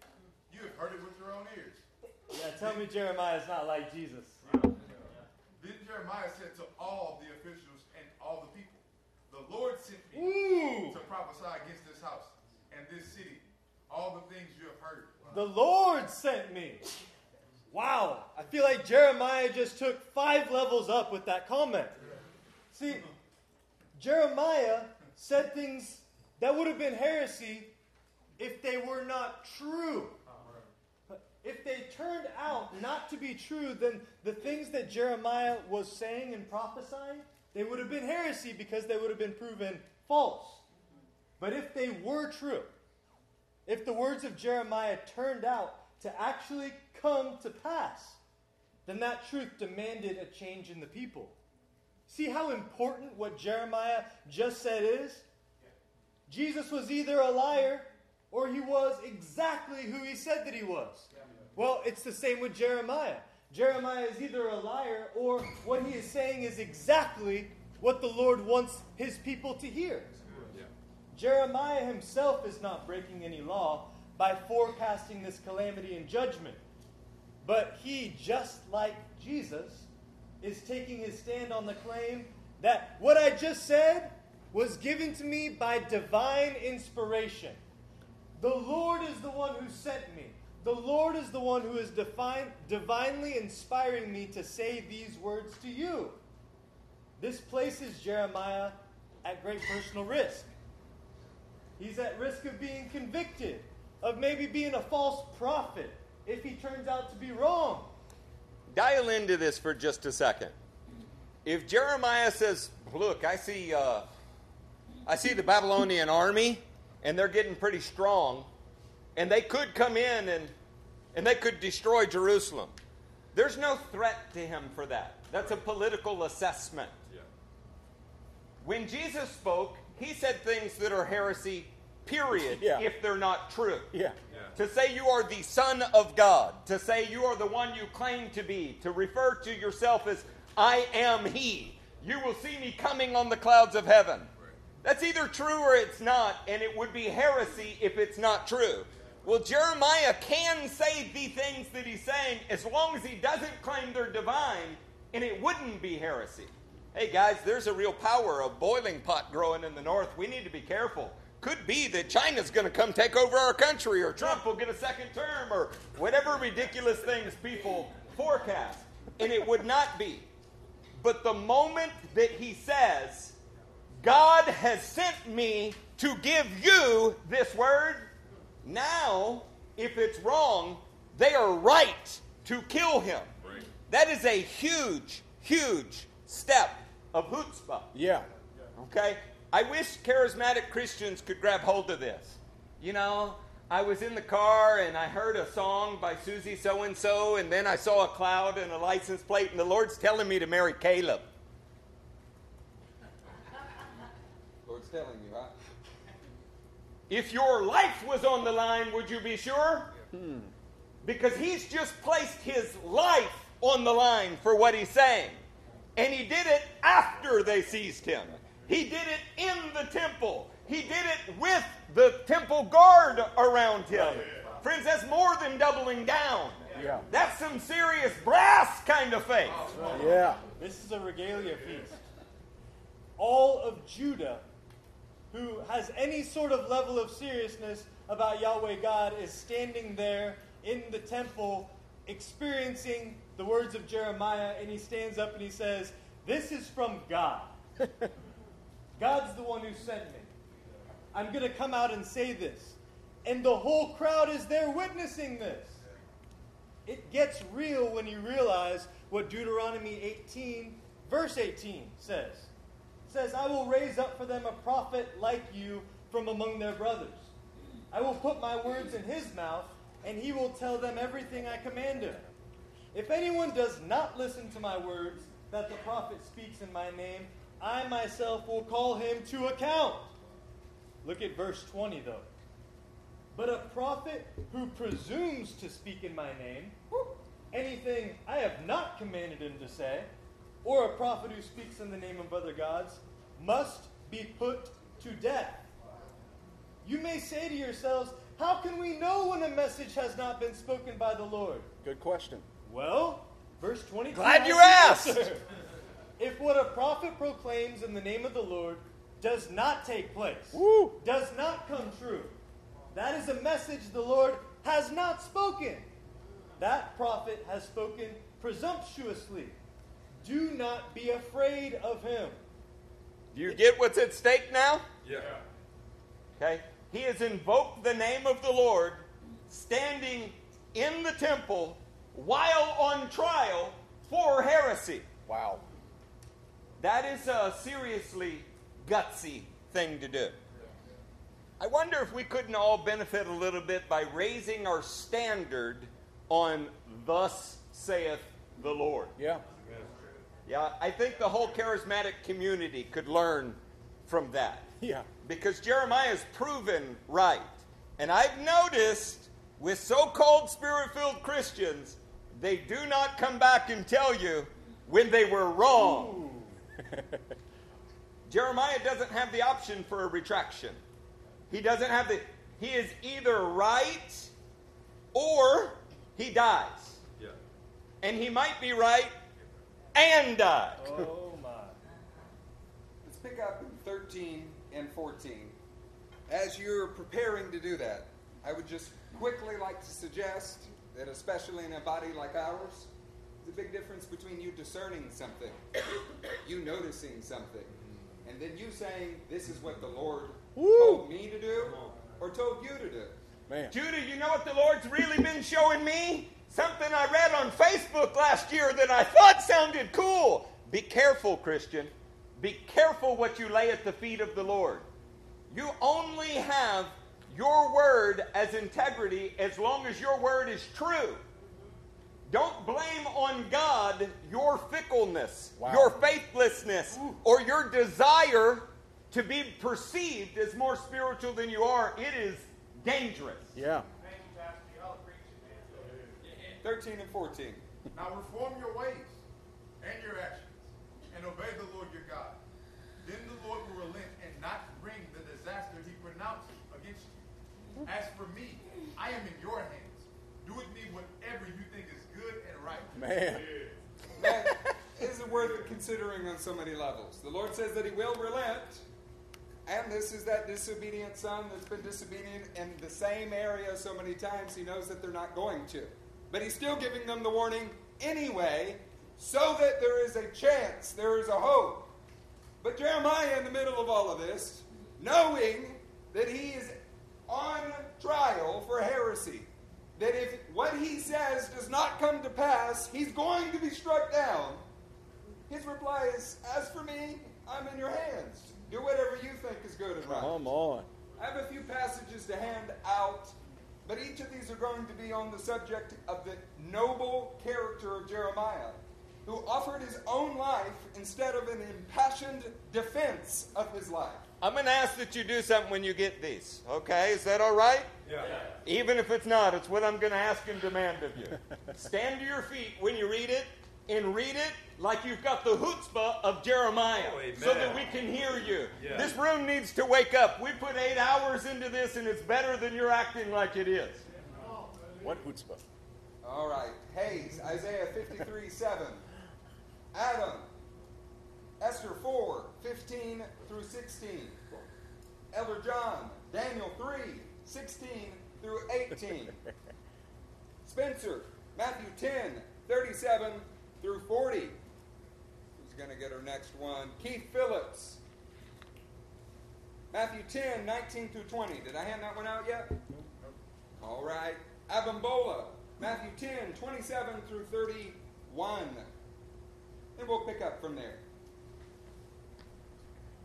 You have heard it with your own ears. Yeah, tell me Jeremiah is not like Jesus. Then Jeremiah said to all the officials and all the people, The Lord sent me Ooh. to prophesy against this house and this city, all the things you have heard. The Lord sent me. Wow. I feel like Jeremiah just took five levels up with that comment. See, Jeremiah said things that would have been heresy if they were not true. If they turned out not to be true, then the things that Jeremiah was saying and prophesying, they would have been heresy because they would have been proven false. But if they were true, if the words of Jeremiah turned out to actually come to pass, then that truth demanded a change in the people. See how important what Jeremiah just said is? Jesus was either a liar or he was exactly who he said that he was. Well, it's the same with Jeremiah. Jeremiah is either a liar or what he is saying is exactly what the Lord wants his people to hear. Jeremiah himself is not breaking any law by forecasting this calamity and judgment. But he, just like Jesus, is taking his stand on the claim that what I just said was given to me by divine inspiration. The Lord is the one who sent me. The Lord is the one who is divinely inspiring me to say these words to you. This places Jeremiah at great personal risk. He's at risk of being convicted, of maybe being a false prophet if he turns out to be wrong. dial into this for just a second. If Jeremiah says, "Look, I see, uh, I see the Babylonian army, and they're getting pretty strong, and they could come in and and they could destroy Jerusalem," there's no threat to him for that. That's a political assessment. When Jesus spoke, he said things that are heresy, period, Yeah. if they're not true. Yeah. To say you are the Son of God, to say you are the one you claim to be, to refer to yourself as I am He. You will see me coming on the clouds of heaven. That's either true or it's not, and it would be heresy if it's not true. Well, Jeremiah can say the things that he's saying as long as he doesn't claim they're divine, and it wouldn't be heresy. Hey guys, there's a real power of boiling pot growing in the north. We need to be careful. Could be that China's going to come take over our country, or Trump will get a second term, or whatever ridiculous things people forecast. And it would not be. But the moment that he says, God has sent me to give you this word, now, if it's wrong, they are right to kill him. That is a huge, huge step of chutzpah. Yeah. Okay? I wish charismatic Christians could grab hold of this. You know, I was in the car and I heard a song by Susie so and so, and then I saw a cloud and a license plate, and the Lord's telling me to marry Caleb. Lord's telling you, huh? If your life was on the line, would you be sure? Hmm. Because he's just placed his life on the line for what he's saying. And he did it after they seized him. He did it in the temple. He did it with the temple guard around him. Friends, that's more than doubling down. Yeah. That's some serious brass kind of faith. Yeah. This is a regalim feast. All of Judah, who has any sort of level of seriousness about Yahweh God, is standing there in the temple experiencing the words of Jeremiah, and he stands up and he says, This is from God. [LAUGHS] God's the one who sent me. I'm going to come out and say this. And the whole crowd is there witnessing this. It gets real when you realize what Deuteronomy 18, verse 18 says. Says, I will raise up for them a prophet like you from among their brothers. I will put my words in his mouth, and he will tell them everything I command him. If anyone does not listen to my words that the prophet speaks in my name, I myself will call him to account. Look at verse 20, though. But a prophet who presumes to speak in my name, anything I have not commanded him to say, or a prophet who speaks in the name of other gods, must be put to death. You may say to yourselves, How can we know when a message has not been spoken by the Lord? Good question. Well, verse 22. Glad you asked. [LAUGHS] If what a prophet proclaims in the name of the Lord does not take place, Woo. does not come true, that is a message the Lord has not spoken. That prophet has spoken presumptuously. Do not be afraid of him. Do you get what's at stake now? Yeah. Okay? He has invoked the name of the Lord standing in the temple while on trial for heresy. Wow. That is a seriously gutsy thing to do. I wonder if we couldn't all benefit a little bit by raising our standard on thus saith the Lord. Yeah. Yeah, I think the whole charismatic community could learn from that. Yeah. Because Jeremiah's proven right. And I've noticed with so called spirit filled Christians, they do not come back and tell you when they were wrong. [LAUGHS] Jeremiah doesn't have the option for a retraction. He doesn't have the. He is either right or he dies. Yeah. And he might be right and die. Oh my. Let's pick up in 13 and 14. As you're preparing to do that, I would just quickly like to suggest that, especially in a body like ours, there's a big difference between you discerning something, you noticing something, and then you saying, This is what the Lord told me to do or told you to do. Man. Judah, you know what the Lord's really been showing me? Something I read on Facebook last year that I thought sounded cool. Be careful, Christian. Be careful what you lay at the feet of the Lord. You only have your word as integrity as long as your word is true. Don't blame on God your fickleness, Wow. your faithlessness, or your desire to be perceived as more spiritual than you are. It is dangerous. Yeah. Thank you, Pastor. Y'all are preaching, man. 13 and 14. Now reform your ways and your actions, and obey the Lord your God. Then the Lord will relent and not bring the disaster he pronounced against you. As for me, I am in your hands. Do with me whatever you think is good and right. Man. [LAUGHS] Man, this is worth considering on so many levels. The Lord says that He will relent, and this is that disobedient son that's been disobedient in the same area so many times, he knows that they're not going to. But He's still giving them the warning anyway, so that there is a chance, there is a hope. But Jeremiah, in the middle of all of this, knowing that he is on trial for heresy, that if what he says does not come to pass, he's going to be struck down. His reply is, As for me, I'm in your hands. Do whatever you think is good and right. Come on. I have a few passages to hand out, but each of these are going to be on the subject of the noble character of Jeremiah, who offered his own life instead of an impassioned defense of his life. I'm going to ask that you do something when you get these. Okay? Is that all right? Yeah. Even if it's not, it's what I'm going to ask and demand of you. Stand to your feet when you read it and read it like you've got the chutzpah of Jeremiah Oh, so that we can hear you. Yeah. This room needs to wake up. We put eight hours into this and it's better than you're acting like it is. What chutzpah? All right. Hayes, Isaiah 53 7. Adam, Esther 4 15 through 16. Elder John, Daniel 3 16 through 18. [LAUGHS] Spencer, Matthew 10 37 through 40. Who's going to get our next one? Keith Phillips, Matthew 10 19 through 20. Did I hand that one out yet? All right. Abimbola, Matthew 10, 27 through 31. And we'll pick up from there.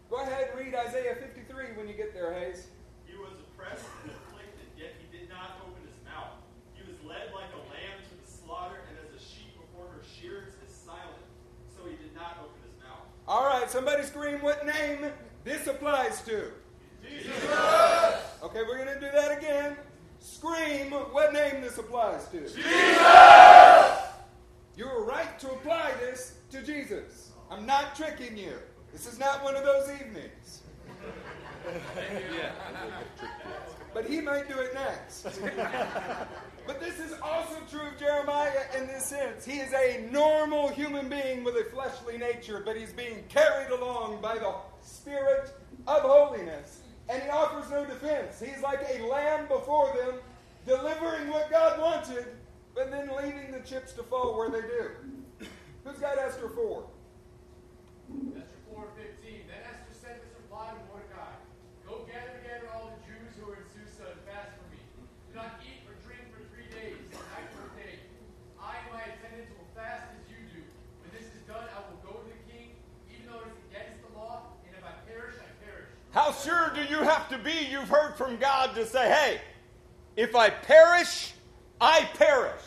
Go ahead and read Isaiah 53 when you get there, Hayes. He was oppressed and afflicted, yet he did not open his mouth. He was led like a lamb to the slaughter, and as a sheep before her shearers is silent, so he did not open his mouth. All right, somebody scream what name this applies to. Jesus! Okay, we're going to do that again. Scream what name this applies to. Jesus! You are right to apply this to Jesus. I'm not tricking you. This is not one of those evenings. [LAUGHS] But he might do it next. [LAUGHS] but this is also true of Jeremiah in this sense. He is a normal human being with a fleshly nature, but he's being carried along by the Spirit of holiness. And he offers no defense. He's like a lamb before them, delivering what God wanted, but then leaving the chips to fall where they do. Who's got Esther 4? Esther 4:15. Then Esther sent this reply to Mordecai: Go gather together all the Jews who are in Susa and fast for me. Do not eat or drink for three days, night or day. I and my attendants will fast as you do. When this is done, I will go to the king, even though it is against the law, and if I perish, I perish. How sure do you have to be you've heard from God to say, hey, if I perish, I perish.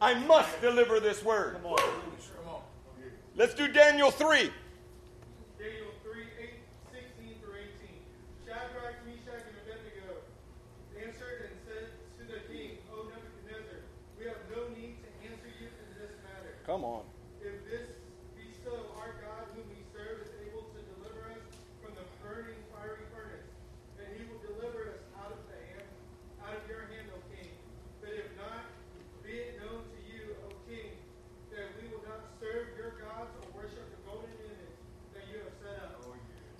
I must deliver this word. Come on. Let's do Daniel 3. Daniel 3, 8, 16 through 18. Shadrach, Meshach, and Abednego answered and said to the king, O Nebuchadnezzar, we have no need to answer you in this matter. Come on. If this be so, our God whom we serve is able to deliver us from the burning fiery furnace, then he will deliver us out of the hand, out of your hand, O king. But if not, be it known to you, O king, that we will not serve your gods or worship the golden image that you have set up.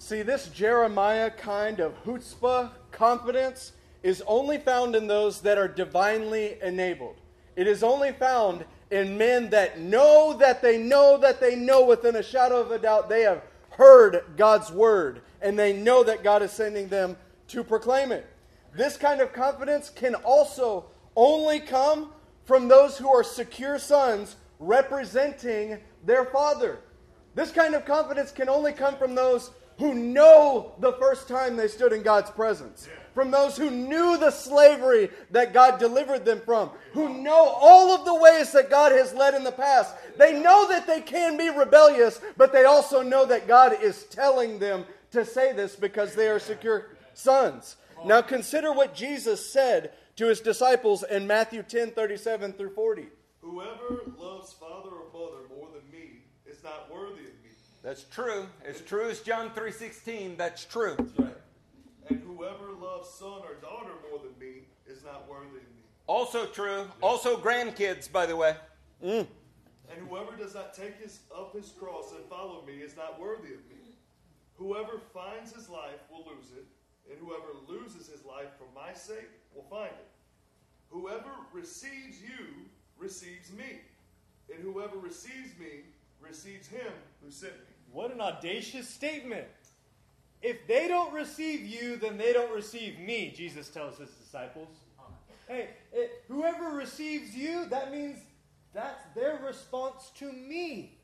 See, this Jeremiah kind of chutzpah confidence is only found in those that are divinely enabled. It is only found in men that know that they know that they know within a shadow of a doubt they have heard God's word and they know that God is sending them to proclaim it. This kind of confidence can also only come from those who are secure sons representing their father. This kind of confidence can only come from those who know the first time they stood in God's presence, from those who knew the slavery that God delivered them from, who know all of the ways that God has led in the past. They know that they can be rebellious, but they also know that God is telling them to say this because they are secure sons. Now consider what Jesus said to his disciples in Matthew 10 37 through 40. Whoever loves father or mother more than me is not worthy. That's true. As true as John 3:16, that's true. And whoever loves son or daughter more than me is not worthy of me. Also true. Also grandkids, by the way. Mm. And whoever does not take his up his cross and follow me is not worthy of me. Whoever finds his life will lose it, and whoever loses his life for my sake will find it. Whoever receives you receives me, and whoever receives me receives him who sent me. What an audacious statement. If they don't receive you, then they don't receive me, Jesus tells his disciples. Hey, it, whoever receives you, that means that's their response to me.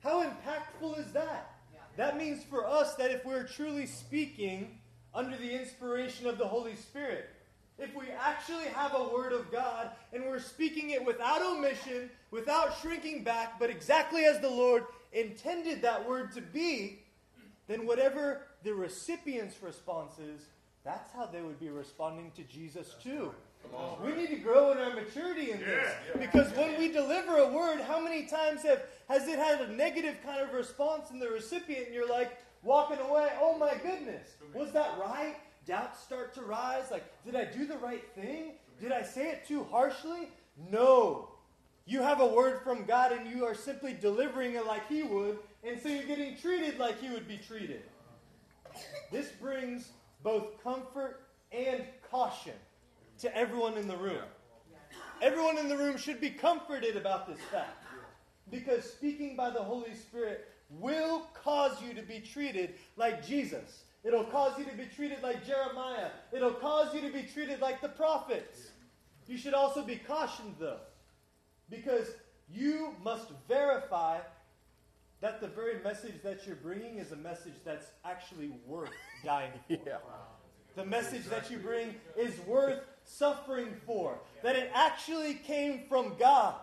How impactful is that? That means for us that if we're truly speaking under the inspiration of the Holy Spirit, if we actually have a word of God and we're speaking it without omission, without shrinking back, but exactly as the Lord intended that word to be, then whatever the recipient's response is, that's how they would be responding to Jesus too. We need to grow in our maturity in this. Because when we deliver a word, how many times have has it had a negative kind of response in the recipient and you're like walking away, oh my goodness, was that right? Doubts start to rise. Like, did I do the right thing? Did I say it too harshly? No. You have a word from God and you are simply delivering it like He would, and so you're getting treated like He would be treated. This brings both comfort and caution to everyone in the room. Everyone in the room should be comforted about this fact because speaking by the Holy Spirit will cause you to be treated like Jesus. It'll cause you to be treated like Jeremiah. It'll cause you to be treated like the prophets. You should also be cautioned, though, because you must verify that the very message that you're bringing is a message that's actually worth [LAUGHS] dying for. Yeah. The message that you bring is worth suffering for, that it actually came from God.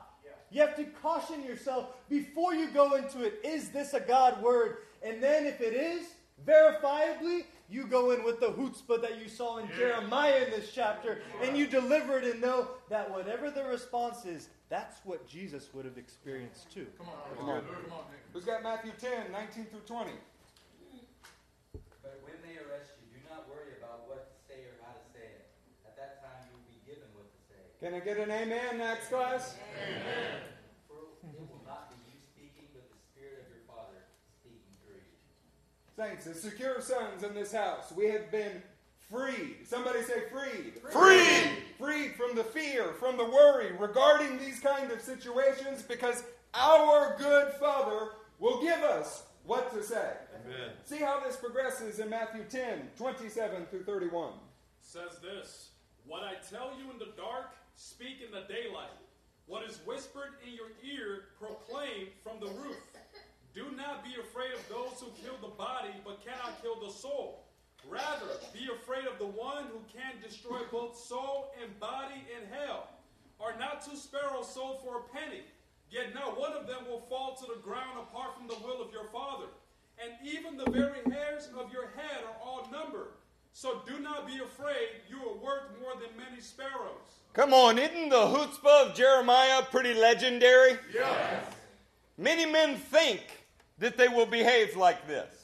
You have to caution yourself before you go into it. Is this a God word? And then, if it is, verifiably, you go in with the chutzpah that you saw in Jeremiah in this chapter, and you deliver it and know that whatever the response is, that's what Jesus would have experienced too. Come on. Come on. Who's got Matthew 10, 19 through 20? But when they arrest you, do not worry about what to say or how to say it. At that time, you will be given what to say. Can I get an amen next class? Amen. For it will not be you speaking, but the Spirit of your Father speaking through you. Saints, as secure sons in this house, we have been freed. Somebody say freed. Freed. Freed from the fear, from the worry regarding these kind of situations because our good Father will give us what to say. Amen. See how this progresses in Matthew 10, 27 through 31. says this What I tell you in the dark, speak in the daylight. What is whispered in your ear, proclaim from the roof. Do not be afraid of those who kill the body, but cannot kill the soul. Rather, be afraid of the one who can destroy both soul and body in hell. Are not two sparrows sold for a penny? Yet not one of them will fall to the ground apart from the will of your Father. And even the very hairs of your head are all numbered. So do not be afraid, you are worth more than many sparrows. Come on, isn't the chutzpah of Jeremiah pretty legendary? Yes. Many men think that they will behave like this.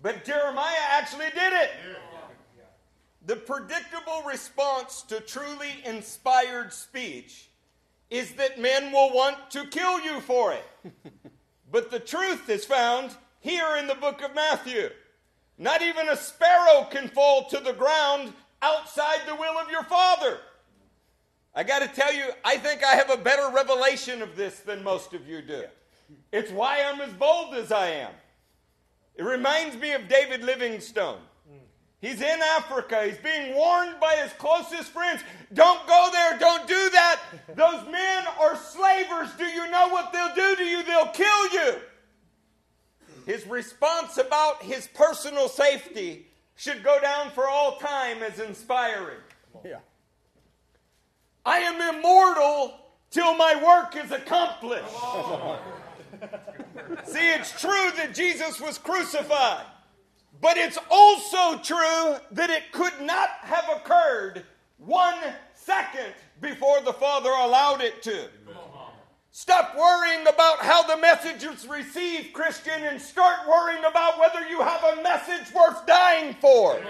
But Jeremiah actually did it. The predictable response to truly inspired speech is that men will want to kill you for it. [LAUGHS] but the truth is found here in the book of Matthew. Not even a sparrow can fall to the ground outside the will of your Father. I got to tell you, I think I have a better revelation of this than most of you do. It's why I'm as bold as I am. It reminds me of David Livingstone. He's in Africa. He's being warned by his closest friends don't go there, don't do that. Those men are slavers. Do you know what they'll do to you? They'll kill you. His response about his personal safety should go down for all time as inspiring. Yeah. I am immortal till my work is accomplished. [LAUGHS] [LAUGHS] See, it's true that Jesus was crucified, but it's also true that it could not have occurred one second before the Father allowed it to. Stop worrying about how the message is received, Christian, and start worrying about whether you have a message worth dying for.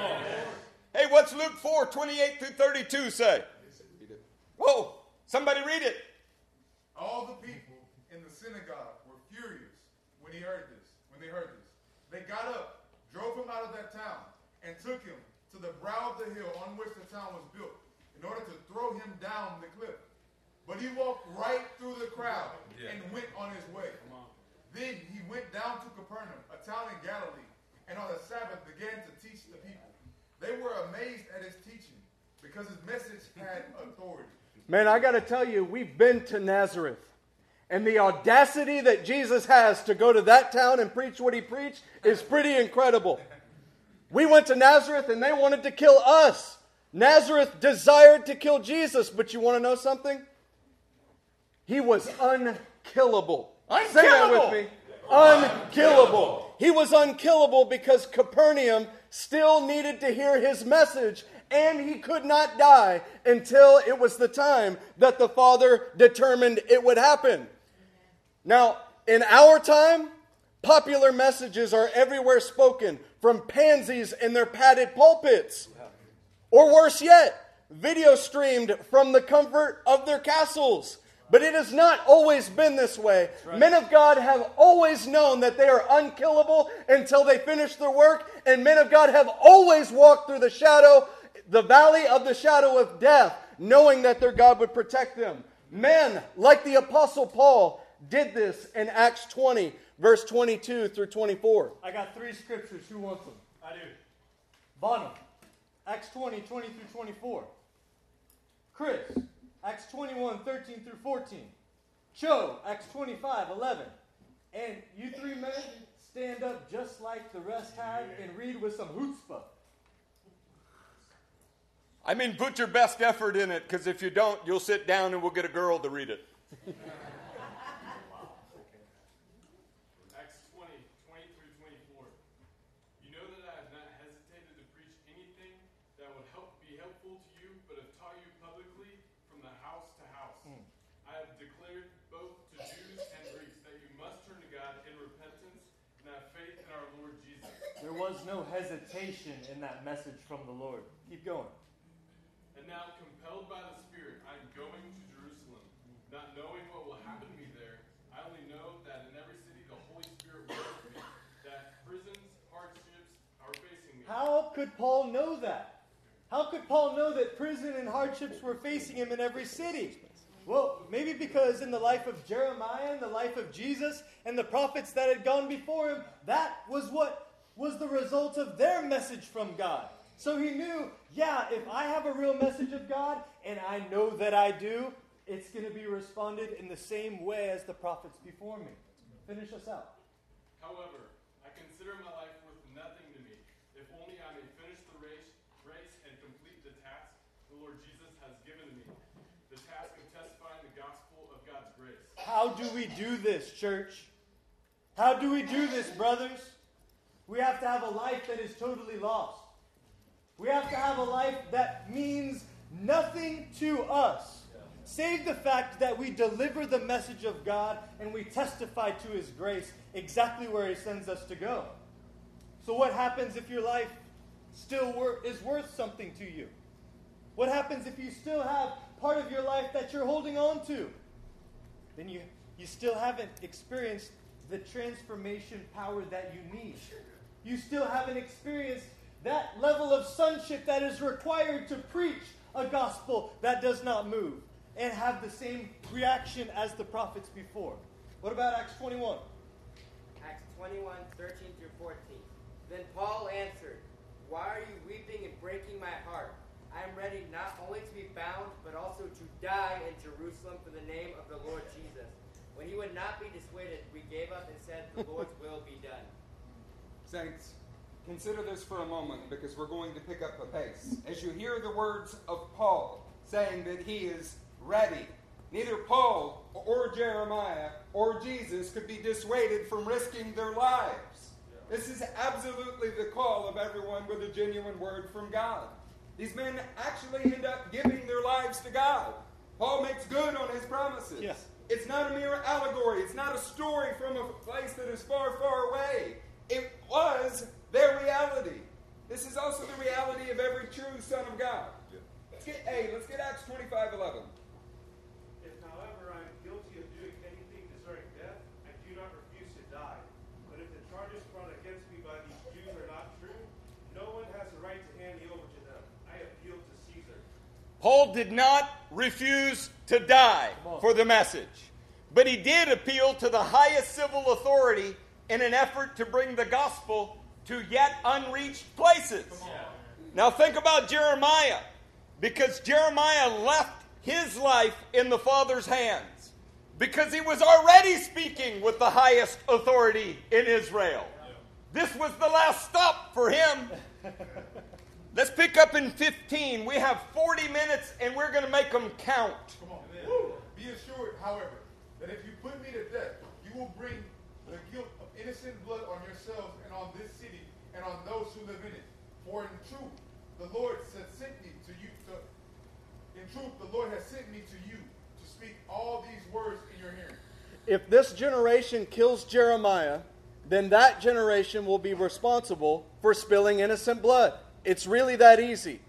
Hey, what's Luke 4 28 through 32 say? Whoa, somebody read it. All the people in the synagogue were furious when he heard this. When they heard this, they got up, drove him out of that town, and took him to the brow of the hill on which the town was built, in order to throw him down the cliff. But he walked right through the crowd and went on his way. Then he went down to Capernaum, a town in Galilee, and on the Sabbath began to teach the people. They were amazed at his teaching because his message had authority. Man, I got to tell you, we've been to Nazareth. And the audacity that Jesus has to go to that town and preach what he preached is pretty incredible. We went to Nazareth and they wanted to kill us. Nazareth desired to kill Jesus, but you want to know something? He was unkillable. Say that with me. Unkillable. He was unkillable because Capernaum still needed to hear his message, and he could not die until it was the time that the Father determined it would happen. Now, in our time, popular messages are everywhere spoken from pansies in their padded pulpits. Or worse yet, video streamed from the comfort of their castles. But it has not always been this way. Right. Men of God have always known that they are unkillable until they finish their work, and men of God have always walked through the shadow, the valley of the shadow of death, knowing that their God would protect them. Men, like the Apostle Paul, did this in Acts 20, verse 22 through 24. I got three scriptures. Who wants them? I do. Bonham, Acts 20, 20 through 24. Chris, Acts 21, 13 through 14. Cho, Acts 25, 11. And you three men stand up just like the rest have and read with some chutzpah. I mean, put your best effort in it, because if you don't, you'll sit down and we'll get a girl to read it. [LAUGHS] no hesitation in that message from the Lord. Keep going. And now, compelled by the Spirit, I am going to Jerusalem, not knowing what will happen to me there. I only know that in every city the Holy Spirit works with me, that prisons, hardships are facing me. How could Paul know that? How could Paul know that prison and hardships were facing him in every city? Well, maybe because in the life of Jeremiah and the life of Jesus and the prophets that had gone before him, that was what was the result of their message from God. So he knew, yeah, if I have a real message of God, and I know that I do, it's going to be responded in the same way as the prophets before me. Finish us out. However, I consider my life worth nothing to me, if only I may finish the race, race and complete the task the Lord Jesus has given to me, the task of testifying the gospel of God's grace. How do we do this, church? How do we do this, brothers? We have to have a life that is totally lost. We have to have a life that means nothing to us. Save the fact that we deliver the message of God and we testify to His grace exactly where He sends us to go. So, what happens if your life still wor- is worth something to you? What happens if you still have part of your life that you're holding on to? Then you, you still haven't experienced the transformation power that you need you still haven't experienced that level of sonship that is required to preach a gospel that does not move and have the same reaction as the prophets before. What about Acts 21? Acts 21, 13 through 14. Then Paul answered, Why are you weeping and breaking my heart? I am ready not only to be bound, but also to die in Jerusalem for the name of the Lord Jesus. When he would not be dissuaded, we gave up and said, The Lord's will be done. Saints, consider this for a moment because we're going to pick up the pace. As you hear the words of Paul saying that he is ready, neither Paul or Jeremiah or Jesus could be dissuaded from risking their lives. This is absolutely the call of everyone with a genuine word from God. These men actually end up giving their lives to God. Paul makes good on his promises. Yes. It's not a mere allegory. It's not a story from a place that is far, far away. It was their reality. This is also the reality of every true son of God. Let's get hey, let's get Acts 25, 11. If, however, I am guilty of doing anything deserving death, I do not refuse to die. But if the charges brought against me by these Jews are not true, no one has the right to hand me over to them. I appeal to Caesar. Paul did not refuse to die for the message, but he did appeal to the highest civil authority in an effort to bring the gospel to yet unreached places. Now, think about Jeremiah, because Jeremiah left his life in the Father's hands, because he was already speaking with the highest authority in Israel. This was the last stop for him. Let's pick up in 15. We have 40 minutes and we're going to make them count. Be assured, however, that if you put me to death, you will bring innocent blood on yourselves and on this city and on those who live in it. For in truth, the Lord sent me to you. To, in truth, the Lord has sent me to you to speak all these words in your hearing. If this generation kills Jeremiah, then that generation will be responsible for spilling innocent blood. It's really that easy.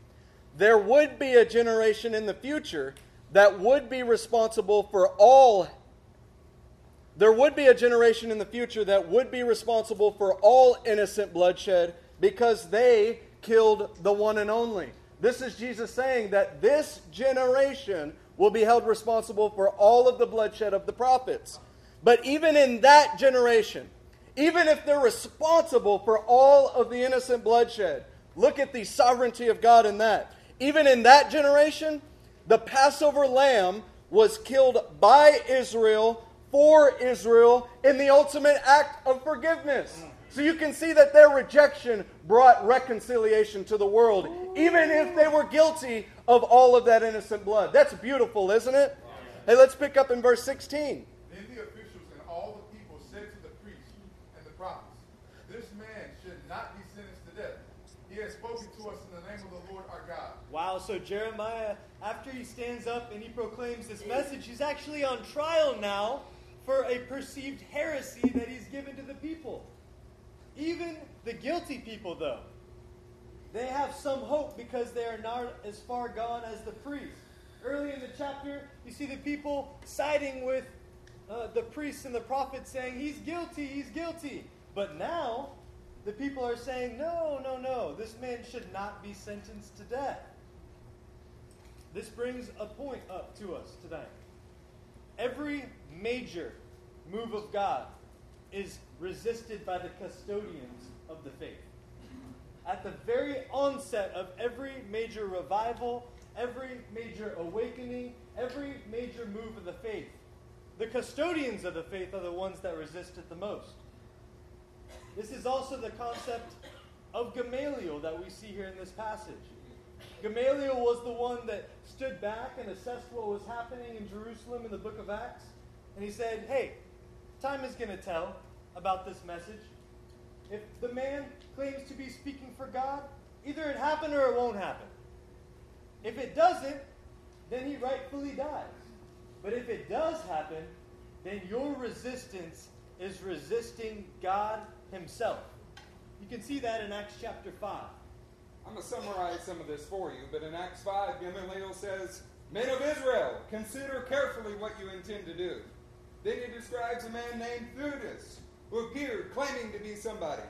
There would be a generation in the future that would be responsible for all. There would be a generation in the future that would be responsible for all innocent bloodshed because they killed the one and only. This is Jesus saying that this generation will be held responsible for all of the bloodshed of the prophets. But even in that generation, even if they're responsible for all of the innocent bloodshed, look at the sovereignty of God in that. Even in that generation, the Passover lamb was killed by Israel for Israel in the ultimate act of forgiveness. So you can see that their rejection brought reconciliation to the world, even if they were guilty of all of that innocent blood. That's beautiful, isn't it? Hey, let's pick up in verse 16. Then the officials and all the people said to the priests and the prophets, This man should not be sentenced to death. He has spoken to us in the name of the Lord our God. Wow, so Jeremiah, after he stands up and he proclaims this message, he's actually on trial now for a perceived heresy that he's given to the people. Even the guilty people, though, they have some hope because they are not as far gone as the priests. Early in the chapter, you see the people siding with uh, the priests and the prophets saying, He's guilty, he's guilty. But now, the people are saying, No, no, no, this man should not be sentenced to death. This brings a point up to us tonight. Every major move of God is resisted by the custodians of the faith. At the very onset of every major revival, every major awakening, every major move of the faith, the custodians of the faith are the ones that resist it the most. This is also the concept of Gamaliel that we see here in this passage. Gamaliel was the one that stood back and assessed what was happening in Jerusalem in the book of Acts. And he said, Hey, time is going to tell about this message. If the man claims to be speaking for God, either it happened or it won't happen. If it doesn't, then he rightfully dies. But if it does happen, then your resistance is resisting God Himself. You can see that in Acts chapter 5. I'm going to summarize some of this for you, but in Acts 5, Gamaliel says, Men of Israel, consider carefully what you intend to do. Then he describes a man named Theudas, who appeared claiming to be somebody,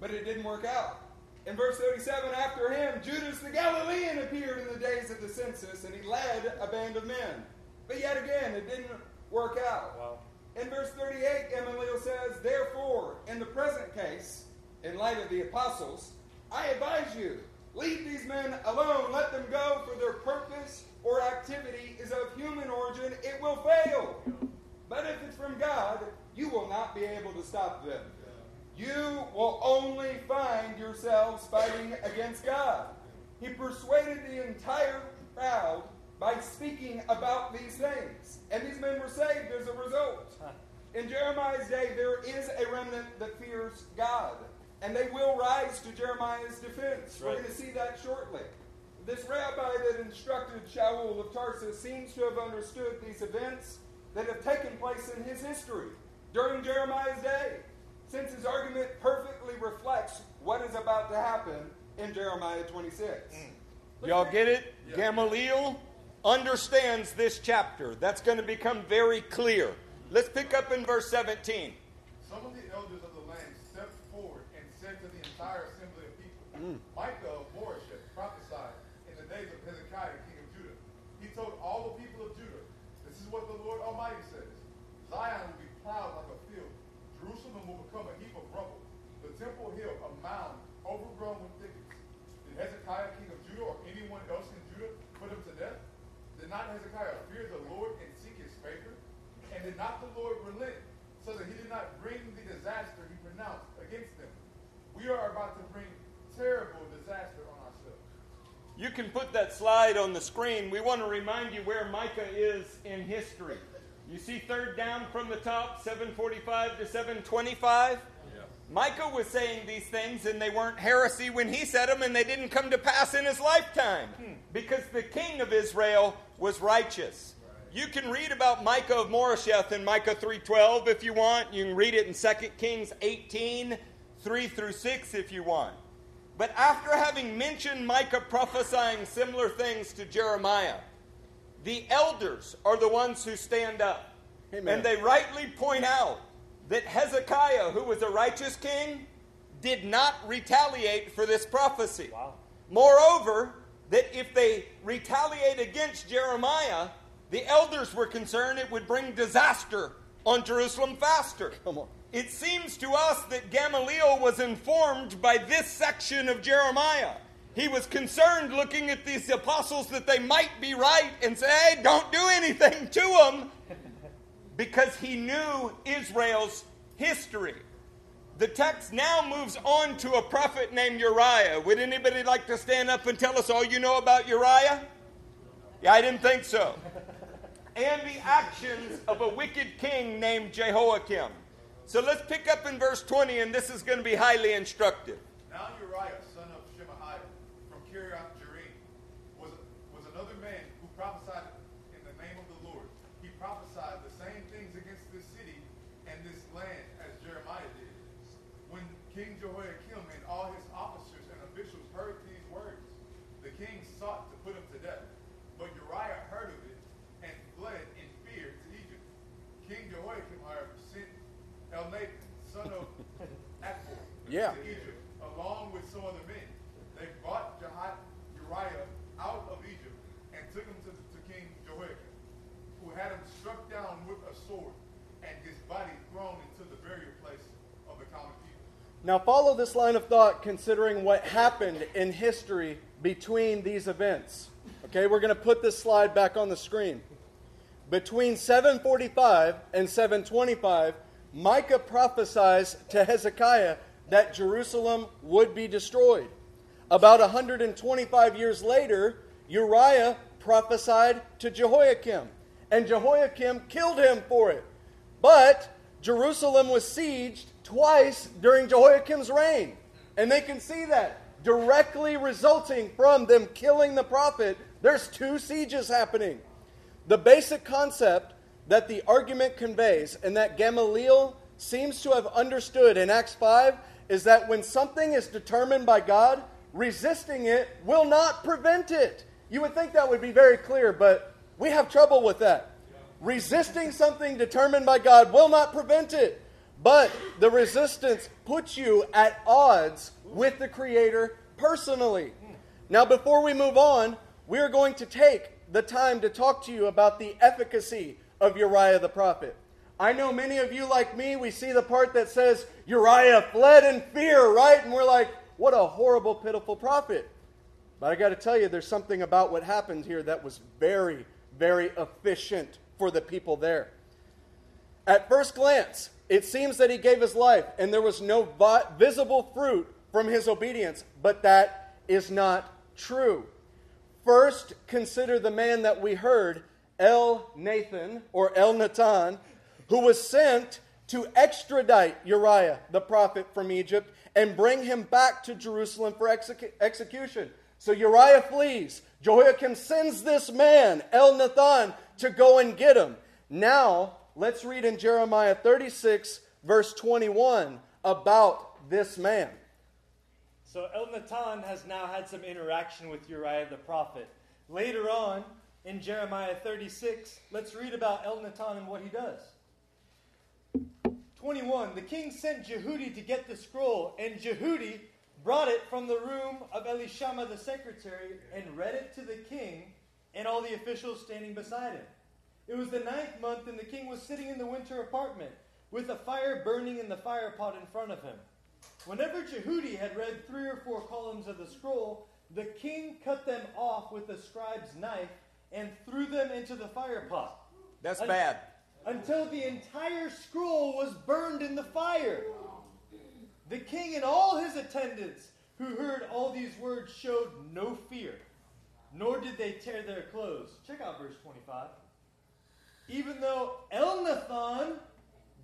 but it didn't work out. In verse 37, after him, Judas the Galilean appeared in the days of the census, and he led a band of men. But yet again, it didn't work out. Wow. In verse 38, Gamaliel says, Therefore, in the present case, in light of the apostles, I advise you, leave these men alone. Let them go, for their purpose or activity is of human origin. It will fail. But if it's from God, you will not be able to stop them. You will only find yourselves fighting against God. He persuaded the entire crowd by speaking about these things. And these men were saved as a result. In Jeremiah's day, there is a remnant that fears God. And they will rise to Jeremiah's defense. We're going to see that shortly. This rabbi that instructed Shaul of Tarsus seems to have understood these events that have taken place in his history during Jeremiah's day, since his argument perfectly reflects what is about to happen in Jeremiah 26. Y'all get it? Gamaliel understands this chapter. That's going to become very clear. Let's pick up in verse 17. Some of the elders of the land stepped forward and said to the entire assembly of people, Mm. Micah of Moresheth prophesied in the days of Hezekiah, king of Judah. He told all the people of Judah, This is what the Lord Almighty says Zion will be plowed like a field, Jerusalem will become a heap of rubble, the temple hill a mound overgrown with thickets. Did Hezekiah, king of Judah, or anyone else in Judah put him to death? Did not Hezekiah fear the Lord and seek his favor? And did not the Lord relent, so that he did not bring the disaster he pronounced against them? We are about to bring terrible disaster on ourselves. You can put that slide on the screen. We want to remind you where Micah is in history. You see third down from the top, 745 to 725? Micah was saying these things, and they weren't heresy when he said them, and they didn't come to pass in his lifetime hmm. because the king of Israel was righteous. You can read about Micah of Moresheth in Micah 3:12 if you want. You can read it in 2 Kings 18, 3 through 6 if you want. But after having mentioned Micah prophesying similar things to Jeremiah, the elders are the ones who stand up. Amen. And they rightly point out that Hezekiah, who was a righteous king, did not retaliate for this prophecy. Moreover, that if they retaliate against Jeremiah, the elders were concerned it would bring disaster on Jerusalem faster. Come on. It seems to us that Gamaliel was informed by this section of Jeremiah. He was concerned looking at these apostles that they might be right and say, hey, don't do anything to them because he knew Israel's history. The text now moves on to a prophet named Uriah. Would anybody like to stand up and tell us all you know about Uriah? Yeah, I didn't think so. And the actions of a wicked king named Jehoiakim. So let's pick up in verse 20, and this is going to be highly instructive. Now Uriah, son of Shemaiah, from Kiriath Jearim, was, was another man who prophesied in the name of the Lord. He prophesied the same things against this city and this land as Jeremiah did. When King Jehoiakim and all his officers and officials heard these words, the king sought to put him to death. But Uriah heard of it and fled in fear to Egypt. King Jehoiakim, however, sent Elnathan, son of Akbor, Yeah. to Egypt, along with some other men. They brought Jehi- Uriah out of Egypt and took him to, to King Jehoiakim, who had him struck down with a sword and his body thrown into the burial place of the common people. Now, follow this line of thought considering what happened in history between these events. Okay, we're going to put this slide back on the screen. Between 745 and 725, Micah prophesies to Hezekiah that Jerusalem would be destroyed. About 125 years later, Uriah prophesied to Jehoiakim, and Jehoiakim killed him for it. But Jerusalem was sieged twice during Jehoiakim's reign. And they can see that directly resulting from them killing the prophet. There's two sieges happening. The basic concept that the argument conveys and that Gamaliel seems to have understood in Acts 5 is that when something is determined by God, resisting it will not prevent it. You would think that would be very clear, but we have trouble with that. Resisting something determined by God will not prevent it, but the resistance puts you at odds with the Creator personally. Now, before we move on, we are going to take the time to talk to you about the efficacy of Uriah the prophet. I know many of you, like me, we see the part that says Uriah fled in fear, right? And we're like, What a horrible, pitiful prophet. But I got to tell you, there's something about what happened here that was very, very efficient for the people there. At first glance, it seems that he gave his life and there was no visible fruit from his obedience, but that is not true. First, consider the man that we heard, El Nathan or El Natan, who was sent to extradite Uriah the prophet from Egypt and bring him back to Jerusalem for execu- execution. So Uriah flees. Jehoiakim sends this man, El Nathan, to go and get him. Now, let's read in Jeremiah 36, verse 21, about this man. So Elnathan has now had some interaction with Uriah the prophet. Later on, in Jeremiah 36, let's read about Elnathan and what he does. 21. The king sent Jehudi to get the scroll, and Jehudi brought it from the room of Elishama the secretary and read it to the king and all the officials standing beside him. It was the ninth month, and the king was sitting in the winter apartment with a fire burning in the fire pot in front of him. Whenever Jehudi had read three or four columns of the scroll, the king cut them off with the scribe's knife and threw them into the fire pot. That's Un- bad. Until the entire scroll was burned in the fire. The king and all his attendants who heard all these words showed no fear, nor did they tear their clothes. Check out verse 25. Even though Elnathan,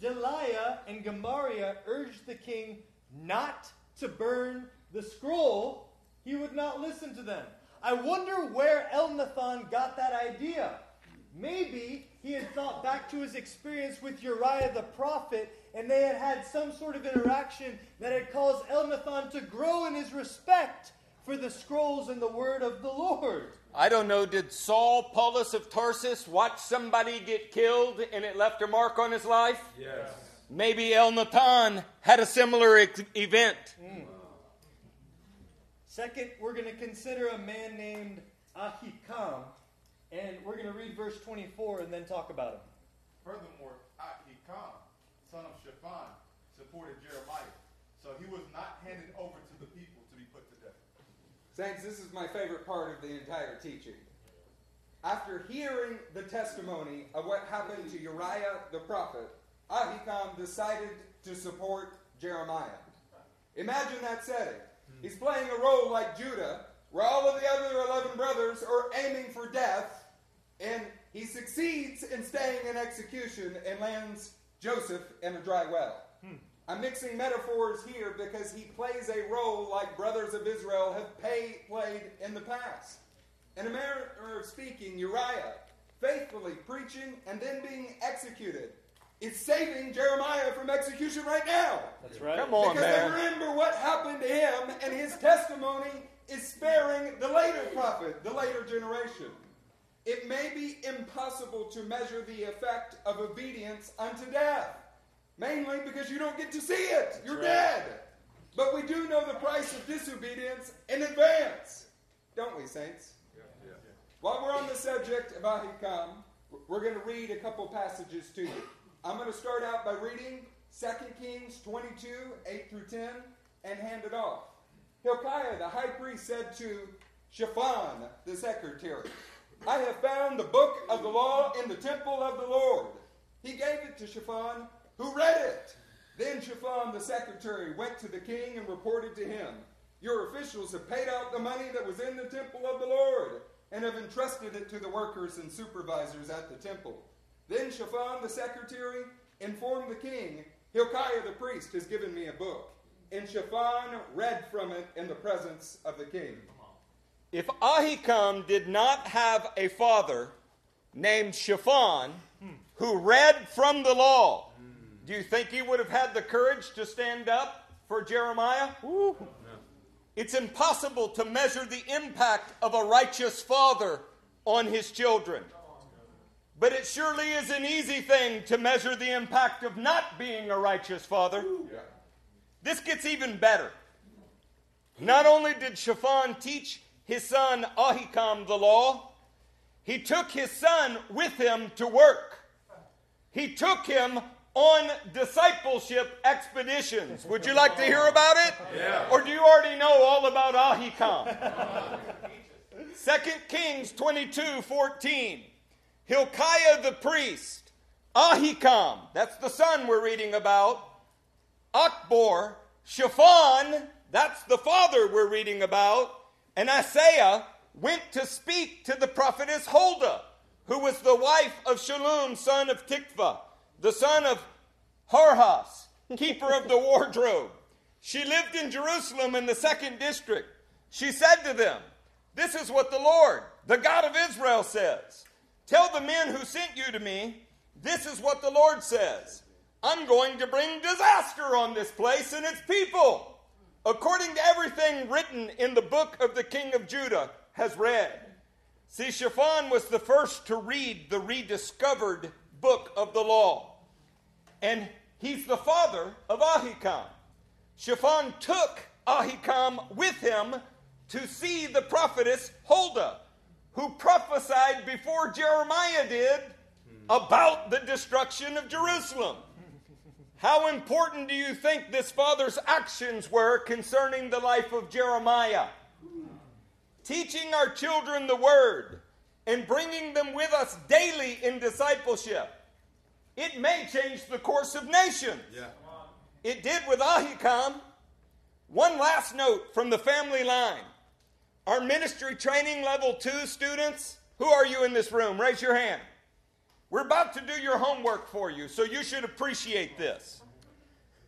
Delaiah, and Gemariah urged the king not to burn the scroll, he would not listen to them. I wonder where Elnathan got that idea. Maybe he had thought back to his experience with Uriah the prophet, and they had had some sort of interaction that had caused Elnathan to grow in his respect for the scrolls and the word of the Lord. I don't know, did Saul Paulus of Tarsus watch somebody get killed and it left a mark on his life? Yes. Maybe Elnathan had a similar ex- event. Mm. Second, we're going to consider a man named Ahikam and we're going to read verse 24 and then talk about him. Furthermore, Ahikam, son of Shaphan, supported Jeremiah. So he was not handed over to the people to be put to death. Saints, this is my favorite part of the entire teaching. After hearing the testimony of what happened to Uriah the prophet, Ahikam decided to support Jeremiah. Imagine that setting. He's playing a role like Judah, where all of the other 11 brothers are aiming for death, and he succeeds in staying in execution and lands Joseph in a dry well. Hmm. I'm mixing metaphors here because he plays a role like brothers of Israel have pay, played in the past. In a manner of speaking, Uriah, faithfully preaching and then being executed, is saving Jeremiah from execution right now. That's right. Come on, because man. they remember what happened to him, and his testimony is sparing the later prophet, the later generation. It may be impossible to measure the effect of obedience unto death, mainly because you don't get to see it. You're right. dead. But we do know the price of disobedience in advance, don't we, saints? Yeah. Yeah. While we're on the subject of Ahikam, we're going to read a couple passages to you. I'm going to start out by reading 2 Kings 22, 8 through 10, and hand it off. Hilkiah the high priest said to Shaphan the secretary, I have found the book of the law in the temple of the Lord. He gave it to Shaphan, who read it. Then Shaphan the secretary went to the king and reported to him, Your officials have paid out the money that was in the temple of the Lord and have entrusted it to the workers and supervisors at the temple. Then Shaphan the secretary informed the king, Hilkiah the priest has given me a book. And Shaphan read from it in the presence of the king. If Ahikam did not have a father named Shaphan who read from the law, do you think he would have had the courage to stand up for Jeremiah? It's impossible to measure the impact of a righteous father on his children. But it surely is an easy thing to measure the impact of not being a righteous father. This gets even better. Not only did Shaphan teach his son Ahikam the law, he took his son with him to work. He took him on discipleship expeditions. Would you like to hear about it? Yeah. Or do you already know all about Ahikam? 2 Kings 22 14. Hilkiah the priest, Ahikam, that's the son we're reading about, Akbor, Shaphan, that's the father we're reading about, and Asaiah went to speak to the prophetess Huldah, who was the wife of Shallum, son of Tikvah, the son of Harhas, keeper of the wardrobe. She lived in Jerusalem in the second district. She said to them, This is what the Lord, the God of Israel, says. Tell the men who sent you to me, this is what the Lord says. I'm going to bring disaster on this place and its people, according to everything written in the book of the king of Judah has read. See, Shaphan was the first to read the rediscovered book of the law. And he's the father of Ahikam. Shaphan took Ahikam with him to see the prophetess Huldah, who prophesied before Jeremiah did about the destruction of Jerusalem. How important do you think this father's actions were concerning the life of Jeremiah? Teaching our children the word and bringing them with us daily in discipleship. It may change the course of nations. Yeah. It did with Ahikam. One last note from the family line. Our ministry training level two students, who are you in this room? Raise your hand. We're about to do your homework for you, so you should appreciate this.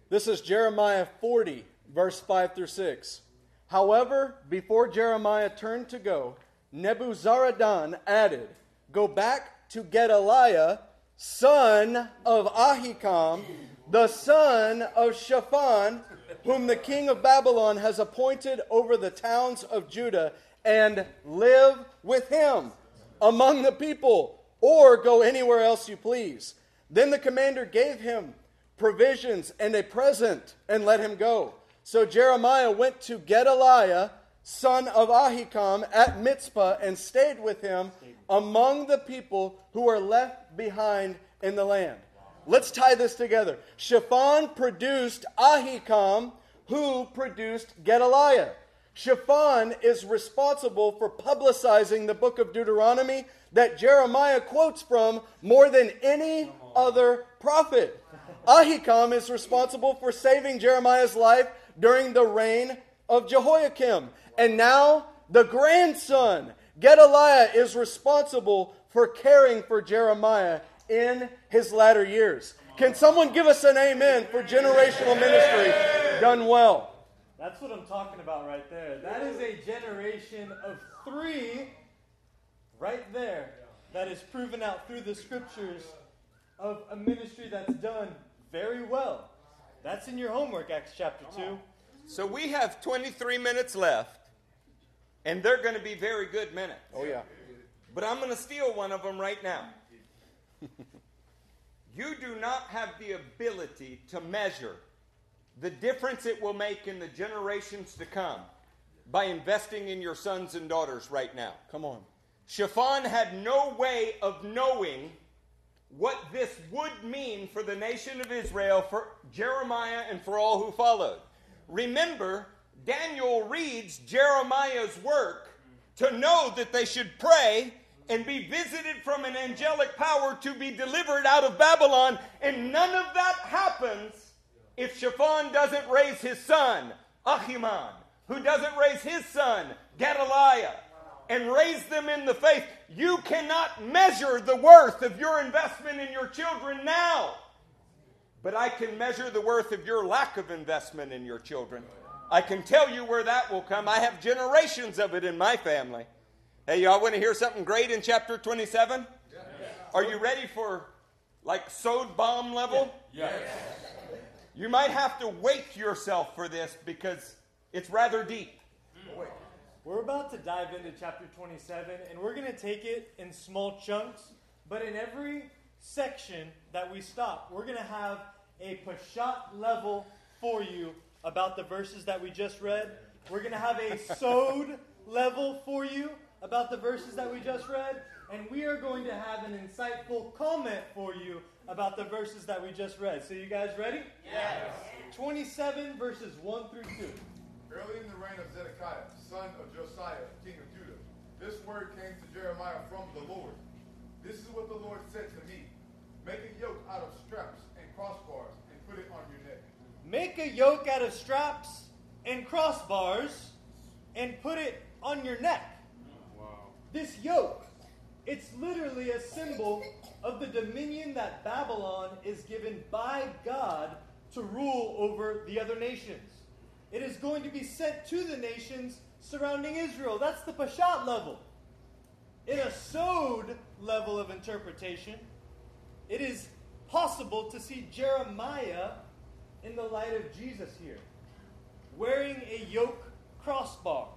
This is Jeremiah 40, verse 5 through 6. However, before Jeremiah turned to go, Nebuzaradan added, Go back to Gedaliah, son of Ahikam, the son of Shaphan, whom the king of Babylon has appointed over the towns of Judah, and live with him among the people, or go anywhere else you please. Then the commander gave him provisions and a present and let him go. So Jeremiah went to Gedaliah, son of Ahikam, at Mizpah and stayed with him among the people who were left behind in the land. Let's tie this together. Shaphan produced Ahikam, who produced Gedaliah. Shaphan is responsible for publicizing the book of Deuteronomy that Jeremiah quotes from more than any other prophet. Ahikam is responsible for saving Jeremiah's life during the reign of Jehoiakim. And now the grandson, Gedaliah, is responsible for caring for Jeremiah in his latter years. Can someone give us an amen for generational ministry done well? That's what I'm talking about right there. That is a generation of three right there that is proven out through the scriptures of a ministry that's done very well. That's in your homework, Acts chapter 2. So we have 23 minutes left, and they're going to be very good minutes. Oh, yeah. But I'm going to steal one of them right now. you do not have the ability to measure the difference it will make in the generations to come by investing in your sons and daughters right now. Come on. Shaphan had no way of knowing what this would mean for the nation of Israel, for Jeremiah, and for all who followed. Remember, Daniel reads Jeremiah's work to know that they should pray and be visited from an angelic power to be delivered out of Babylon, and none of that happens if Shaphan doesn't raise his son, Ahikam, who doesn't raise his son, Gedaliah, and raise them in the faith. You cannot measure the worth of your investment in your children now. But I can measure the worth of your lack of investment in your children. I can tell you where that will come. I have generations of it in my family. Hey, y'all want to hear something great in chapter 27? Yes. Are you ready for like Sod bomb level? Yes. You might have to wake yourself for this because it's rather deep. Mm. We're about to dive into chapter 27, and we're going to take it in small chunks, but in every section that we stop, we're going to have a Pashat level for you about the verses that we just read. We're going to have a Sod [LAUGHS] level for you about the verses that we just read, and we are going to have an insightful comment for you about the verses that we just read. So, you guys ready? Yes. 27 verses 1 through 2. Early in the reign of Zedekiah, son of Josiah, king of Judah, this word came to Jeremiah from the Lord. This is what the Lord said to me Make a yoke out of straps and crossbars and put it on your neck. Make a yoke out of straps and crossbars and put it on your neck. Wow. This yoke, it's literally a symbol of the dominion that Babylon is given by God to rule over the other nations. It is going to be sent to the nations surrounding Israel. That's the Pashat level. In a Sod level of interpretation, it is possible to see Jeremiah in the light of Jesus here, wearing a yoke crossbar,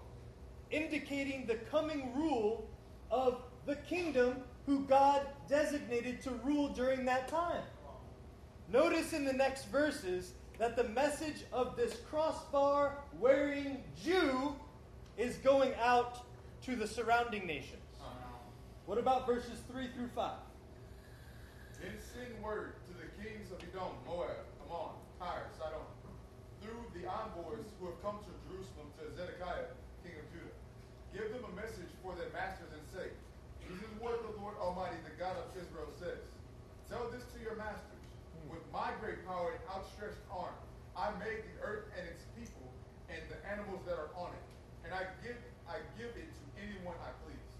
indicating the coming rule of the kingdom who God designated to rule during that time. Notice in the next verses that the message of this crossbar wearing Jew is going out to the surrounding nations. Uh-huh. What about verses 3 through 5? Then send word to the kings of Edom, Moab, Ammon, Tyre, Sidon, through the envoys who have come to Jerusalem to Zedekiah, king of Judah. Give them a message for their masters and say, This is what the Lord Almighty, the God of Israel, says. Tell this to your masters. With my great power and outstretched arm, I made the earth and its people and the animals that are on it, and I give I give it to anyone I please.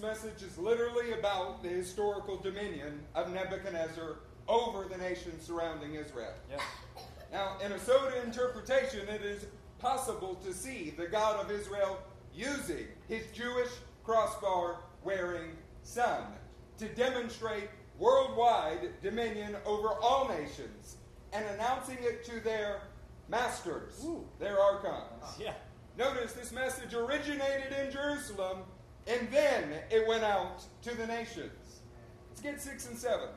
This message is literally about the historical dominion of Nebuchadnezzar over the nations surrounding Israel. Yes. Now, in a Soda interpretation, it is possible to see the God of Israel using his Jewish crossbar wearing son to demonstrate worldwide dominion over all nations and announcing it to their masters, their archons. Yeah. Notice this message originated in Jerusalem and then it went out to the nations. Let's get six and seven.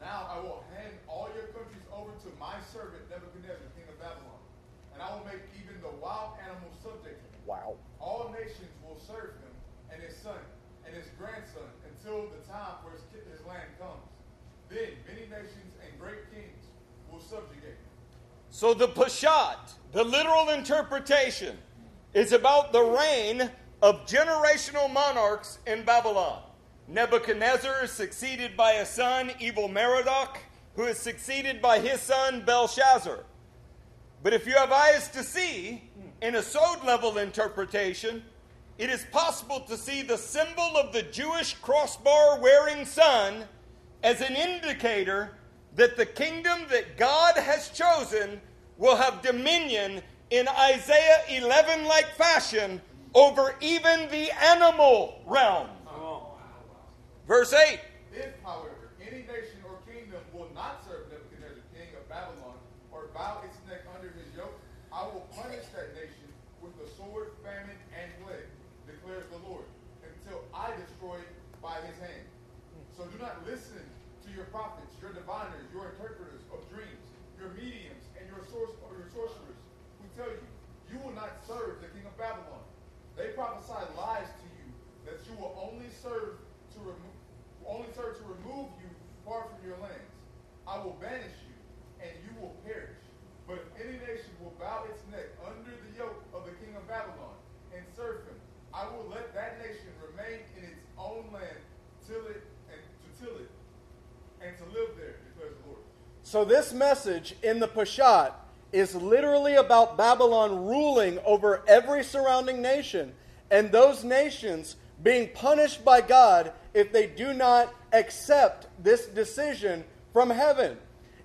Now I will hand all your countries over to my servant Nebuchadnezzar, king of Babylon, and I will make even the wild animals subject to him. Wow. All nations will serve him and his son and his grandson until the time for his, his land comes. Then many nations and great kings will subjugate him. So the Peshat, the literal interpretation, is about the reign of generational monarchs in Babylon. Nebuchadnezzar is succeeded by a son, Evil Merodach, who is succeeded by his son, Belshazzar. But if you have eyes to see, in a Sod level interpretation, it is possible to see the symbol of the Jewish crossbar wearing son as an indicator that the kingdom that God has chosen will have dominion in Isaiah 11 like fashion over even the animal realm. Oh. Verse 8 If, however, any nation or kingdom will not serve Nebuchadnezzar, king of Babylon, or bow its neck under his yoke, I will punish that nation with the sword, famine, and plague, declares the Lord, until I destroy it by his hand. So do not listen to your prophets, your diviners, your interpreters of dreams, your mediums, and your source or your sorcerers, who tell you, you will not serve the king of Babylon. They prophesy lies to you that you will only serve to remove only serve to remove you far from your lands. I will banish you, and you will perish. But if any nation will bow its neck under the yoke of the king of Babylon and serve him, I will let that nation remain in its own land till it and to till it and to live there, declares the Lord. So, this message in the Peshat is literally about Babylon ruling over every surrounding nation, and those nations being punished by God if they do not accept this decision from heaven.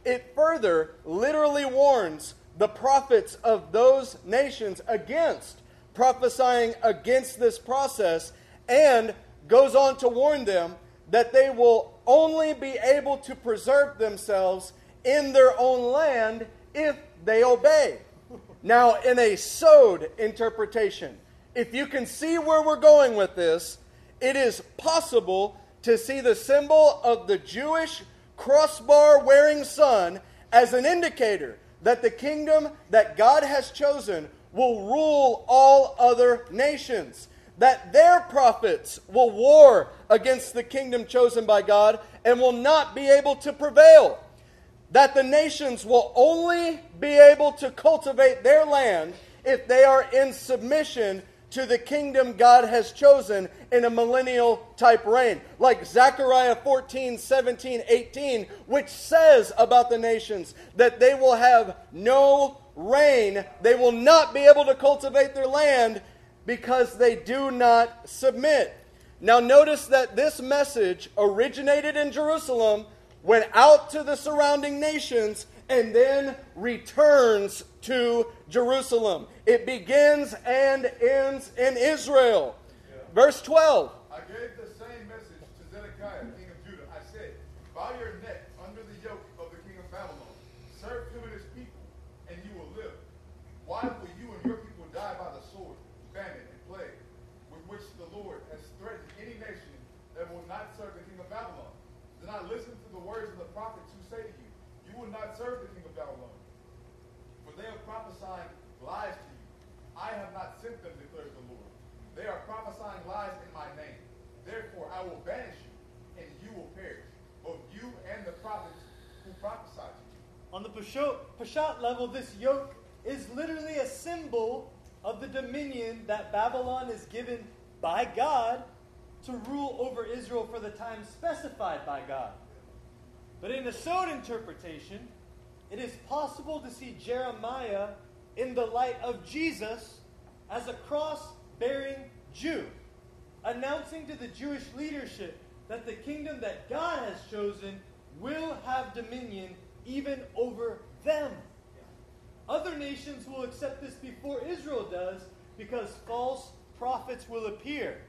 It further literally warns the prophets of those nations against prophesying against this process and goes on to warn them that they will only be able to preserve themselves in their own land if they obey. Now, in a sod interpretation, if you can see where we're going with this, it is possible to see the symbol of the Jewish crossbar wearing son as an indicator that the kingdom that God has chosen will rule all other nations. that their prophets will war against the kingdom chosen by God and will not be able to prevail. That the nations will only be able to cultivate their land if they are in submission to the kingdom God has chosen in a millennial type reign. Like Zechariah 14, 17, 18, which says about the nations that they will have no rain, they will not be able to cultivate their land because they do not submit. Now, notice that this message originated in Jerusalem, went out to the surrounding nations, and then returns to Jerusalem. It begins and ends in Israel. Verse 12. I gave the same message to Zedekiah, king of Judah. I said, Bow your neck under the yoke of the king of Babylon. Serve him and his people, and you will live. Why will you and your people die by the sword, famine, and plague, with which the Lord has threatened any nation that will not serve the king of Babylon? Do not listen to the words of the prophets who say to you, You will not serve the king of Babylon. For they are prophesying lies to you. I have not sent them, declares the Lord. They are prophesying lies in my name. Therefore, I will banish you, and you will perish, both you and the prophets who prophesy to you. On the Peshat, level, this yoke is literally a symbol of the dominion that Babylon is given by God to rule over Israel for the time specified by God. But in the Sod interpretation, it is possible to see Jeremiah in the light of Jesus as a cross bearing Jew, announcing to the Jewish leadership that the kingdom that God has chosen will have dominion even over them. Other nations will accept this before Israel does because false prophets will appear,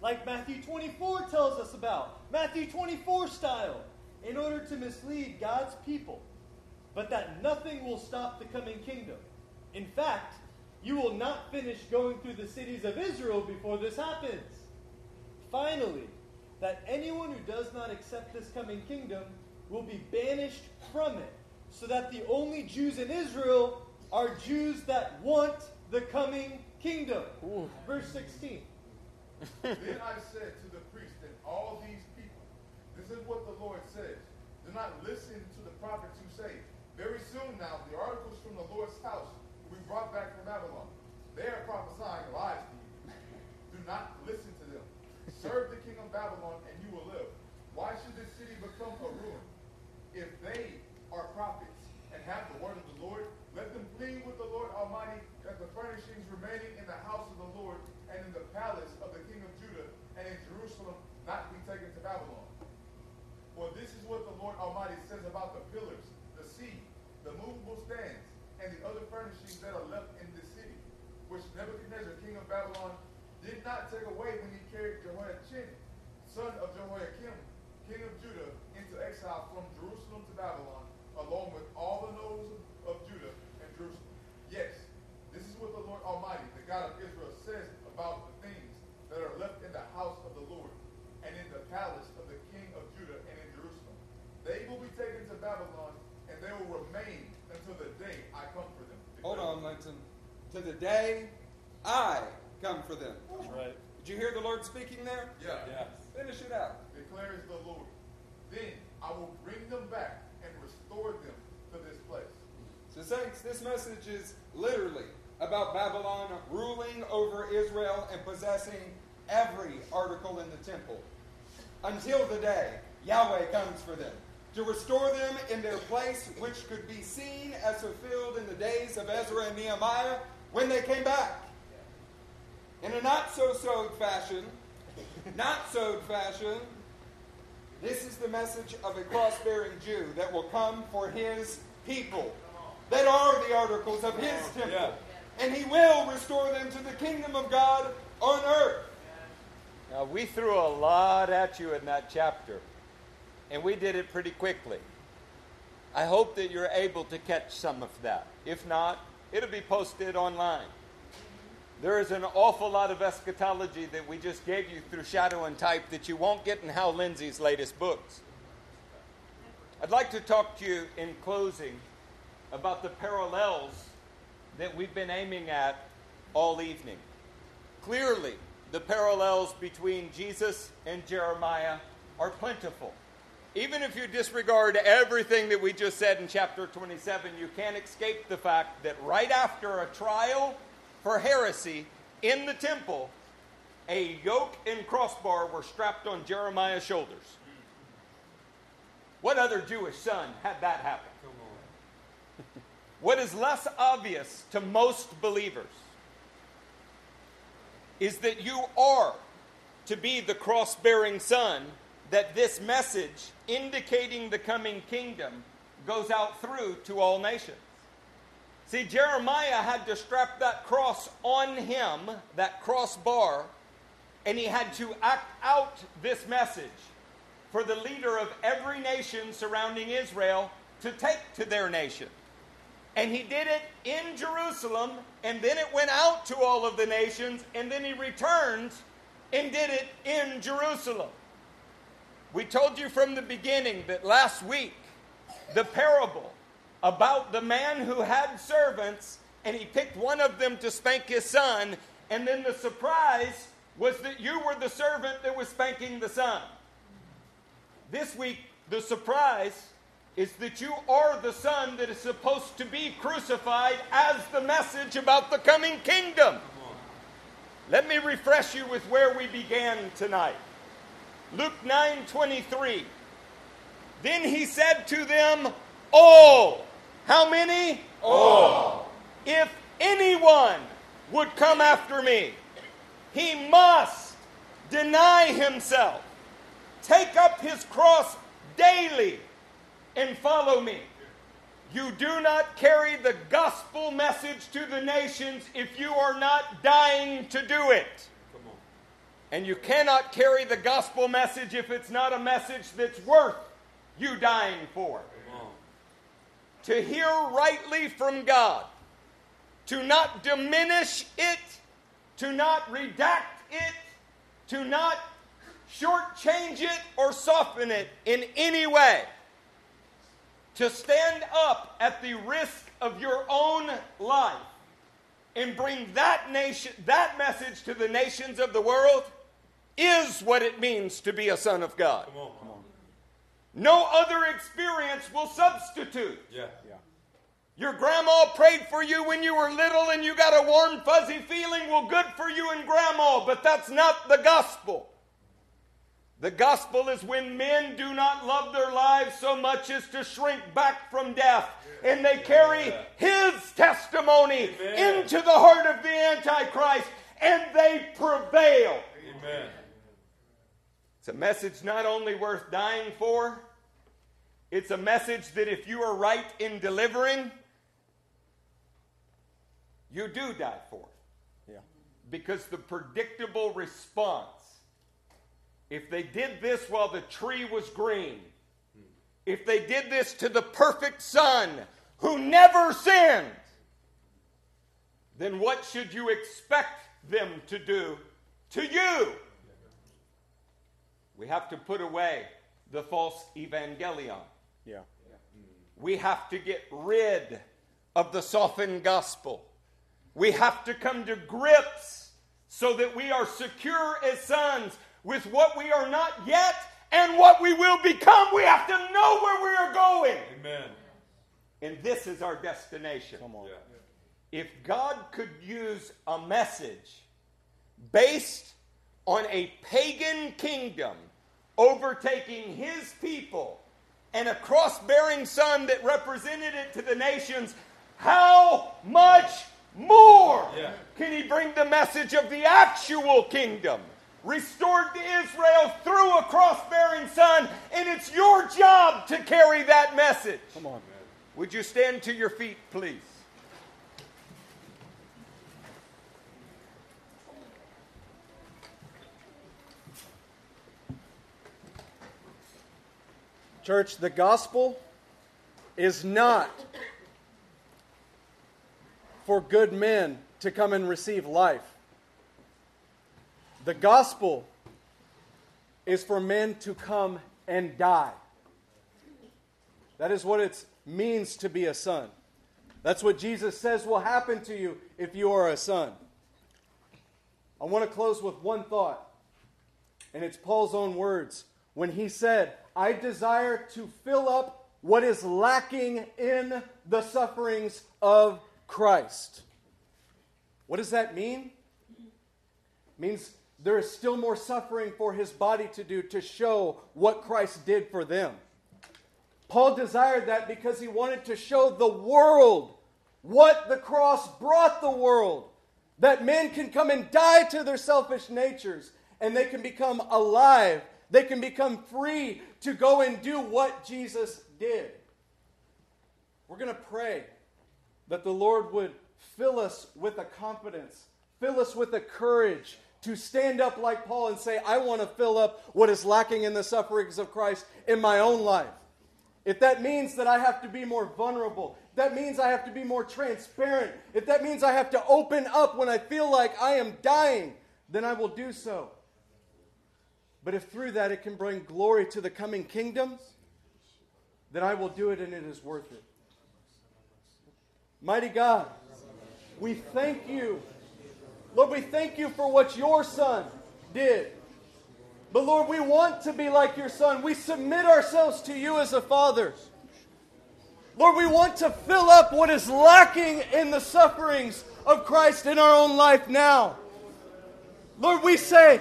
like Matthew 24 tells us about. Matthew 24 style, in order to mislead God's people. But that nothing will stop the coming kingdom. In fact, you will not finish going through the cities of Israel before this happens. Finally, that anyone who does not accept this coming kingdom will be banished from it, so that the only Jews in Israel are Jews that want the coming kingdom. Ooh. Verse 16. then I said to the priest and all these people, This is what the Lord says. Do not listen to the prophets who say, Very soon now the articles from the Lord's house will be brought back from Babylon. They are prophesying lies to you. Do not listen to them. Serve the king of Babylon and you will live. Why should this city become a ruin? If they are prophets and have the word of the Lord, let them plead with the Lord Almighty that the furnishings remaining in the house of the Lord and in the palace of the king of Judah and in Jerusalem not be taken to Babylon. For this is what the Lord Almighty says about the pillars, the sea, the movable stands, and the other furnishings that are left in this city, which Nebuchadnezzar, king of Babylon, did not take away when he carried Jehoiachin, son of Jehoiakim, king of Judah, into exile from Jerusalem to Babylon, along with all the nobles of, of Judah and Jerusalem. Yes, this is what the Lord Almighty, the God of Israel, says about the things that are left in the house of the Lord and in the palace of the king of Judah and in Jerusalem. They will be taken to Babylon, and they will remain until the day I come for them. Hold on, Linton. To the day I come for them. That's right. Did you hear the Lord speaking there? Yeah. Yeah. Finish it out. Declares the Lord. Then I will bring them back and restore them to this place. So, saints, this message is literally about Babylon ruling over Israel and possessing every article in the temple until the day Yahweh comes for them to restore them in their place, which could be seen as fulfilled in the days of Ezra and Nehemiah when they came back. In a not so Sod fashion, not Sod fashion, this is the message of a cross bearing Jew that will come for his people, that are the articles of his temple. Yeah. And he will restore them to the kingdom of God on earth. Now, we threw a lot at you in that chapter, and we did it pretty quickly. I hope that you're able to catch some of that. If not, it'll be posted online. There is an awful lot of eschatology that we just gave you through shadow and type that you won't get in Hal Lindsey's latest books. I'd like to talk to you in closing about the parallels that we've been aiming at all evening. Clearly, the parallels between Jesus and Jeremiah are plentiful. Even if you disregard everything that we just said in chapter 27, you can't escape the fact that right after a trial for heresy in the temple, a yoke and crossbar were strapped on Jeremiah's shoulders. What other Jewish son had that happen? [LAUGHS] What is less obvious to most believers is that you are to be the cross bearing son that this message indicating the coming kingdom goes out through to all nations. See, Jeremiah had to strap that cross on him, that crossbar, and he had to act out this message for the leader of every nation surrounding Israel to take to their nation. And he did it in Jerusalem, and then it went out to all of the nations, and then he returned and did it in Jerusalem. We told you from the beginning that last week, the parable about the man who had servants, and he picked one of them to spank his son, and then the surprise was that you were the servant that was spanking the son. This week, the surprise is that you are the Son that is supposed to be crucified as the message about the coming kingdom. Let me refresh you with where we began tonight. Luke 9 23. Then he said to them, All. How many? All. If anyone would come after me, he must deny himself, take up his cross daily and follow me. You do not carry the gospel message to the nations if you are not dying to do it. And you cannot carry the gospel message if it's not a message that's worth you dying for. To hear rightly from God, to not diminish it, to not redact it, to not shortchange it or soften it in any way to stand up at the risk of your own life and bring that nation that message to the nations of the world is what it means to be a son of God. Come on, come on. No other experience will substitute. Yeah. Yeah. Your grandma prayed for you when you were little and you got a warm, fuzzy feeling. Well, good for you and grandma, but that's not the gospel. The gospel is when men do not love their lives so much as to shrink back from death and they carry his testimony Amen. into the heart of the Antichrist and they prevail. Amen. It's a message not only worth dying for, it's a message that if you are right in delivering, you do die for. Yeah. Because the predictable response, if they did this while the tree was green, if they did this to the perfect Son who never sinned, then what should you expect them to do to you? We have to put away the false evangelion. Yeah. We have to get rid of the softened gospel. We have to come to grips so that we are secure as sons with what we are not yet and what we will become. We have to know where we are going. Amen. And this is our destination. Come on. If God could use a message based on a pagan kingdom overtaking his people and a cross bearing son that represented it to the nations, how much more Yeah. can he bring the message of the actual kingdom? Restored to Israel through a cross bearing son, and it's your job to carry that message. Come on. Would you stand to your feet, please? Church, the gospel is not for good men to come and receive life. The gospel is for men to come and die. That is what it means to be a son. That's what Jesus says will happen to you if you are a son. I want to close with one thought, and it's Paul's own words when he said, I desire to fill up what is lacking in the sufferings of Christ. What does that mean? It means there is still more suffering for his body to do to show what Christ did for them. Paul desired that because he wanted to show the world what the cross brought the world. That men can come and die to their selfish natures and they can become alive. They can become free to go and do what Jesus did. We're going to pray that the Lord would fill us with a confidence, fill us with a courage to stand up like Paul and say, I want to fill up what is lacking in the sufferings of Christ in my own life. If that means that I have to be more vulnerable, that means I have to be more transparent, if that means I have to open up when I feel like I am dying, then I will do so. But if through that it can bring glory to the coming kingdom, then I will do it and it is worth it. Mighty God, we thank you. Lord, we thank you for what your son did. But Lord, we want to be like your son. We submit ourselves to you as a father. Lord, we want to fill up what is lacking in the sufferings of Christ in our own life now. Lord, we say,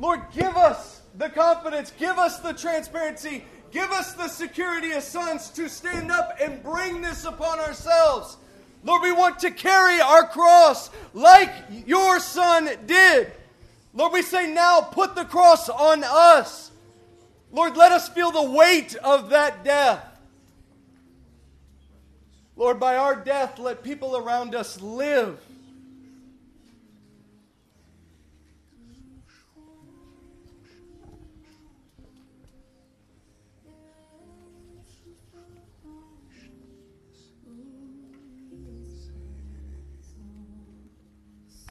Lord, give us the confidence, give us the transparency, give us the security as sons to stand up and bring this upon ourselves. Lord, we want to carry our cross like your son did. Lord, we say now, put the cross on us. Lord, let us feel the weight of that death. Lord, by our death, let people around us live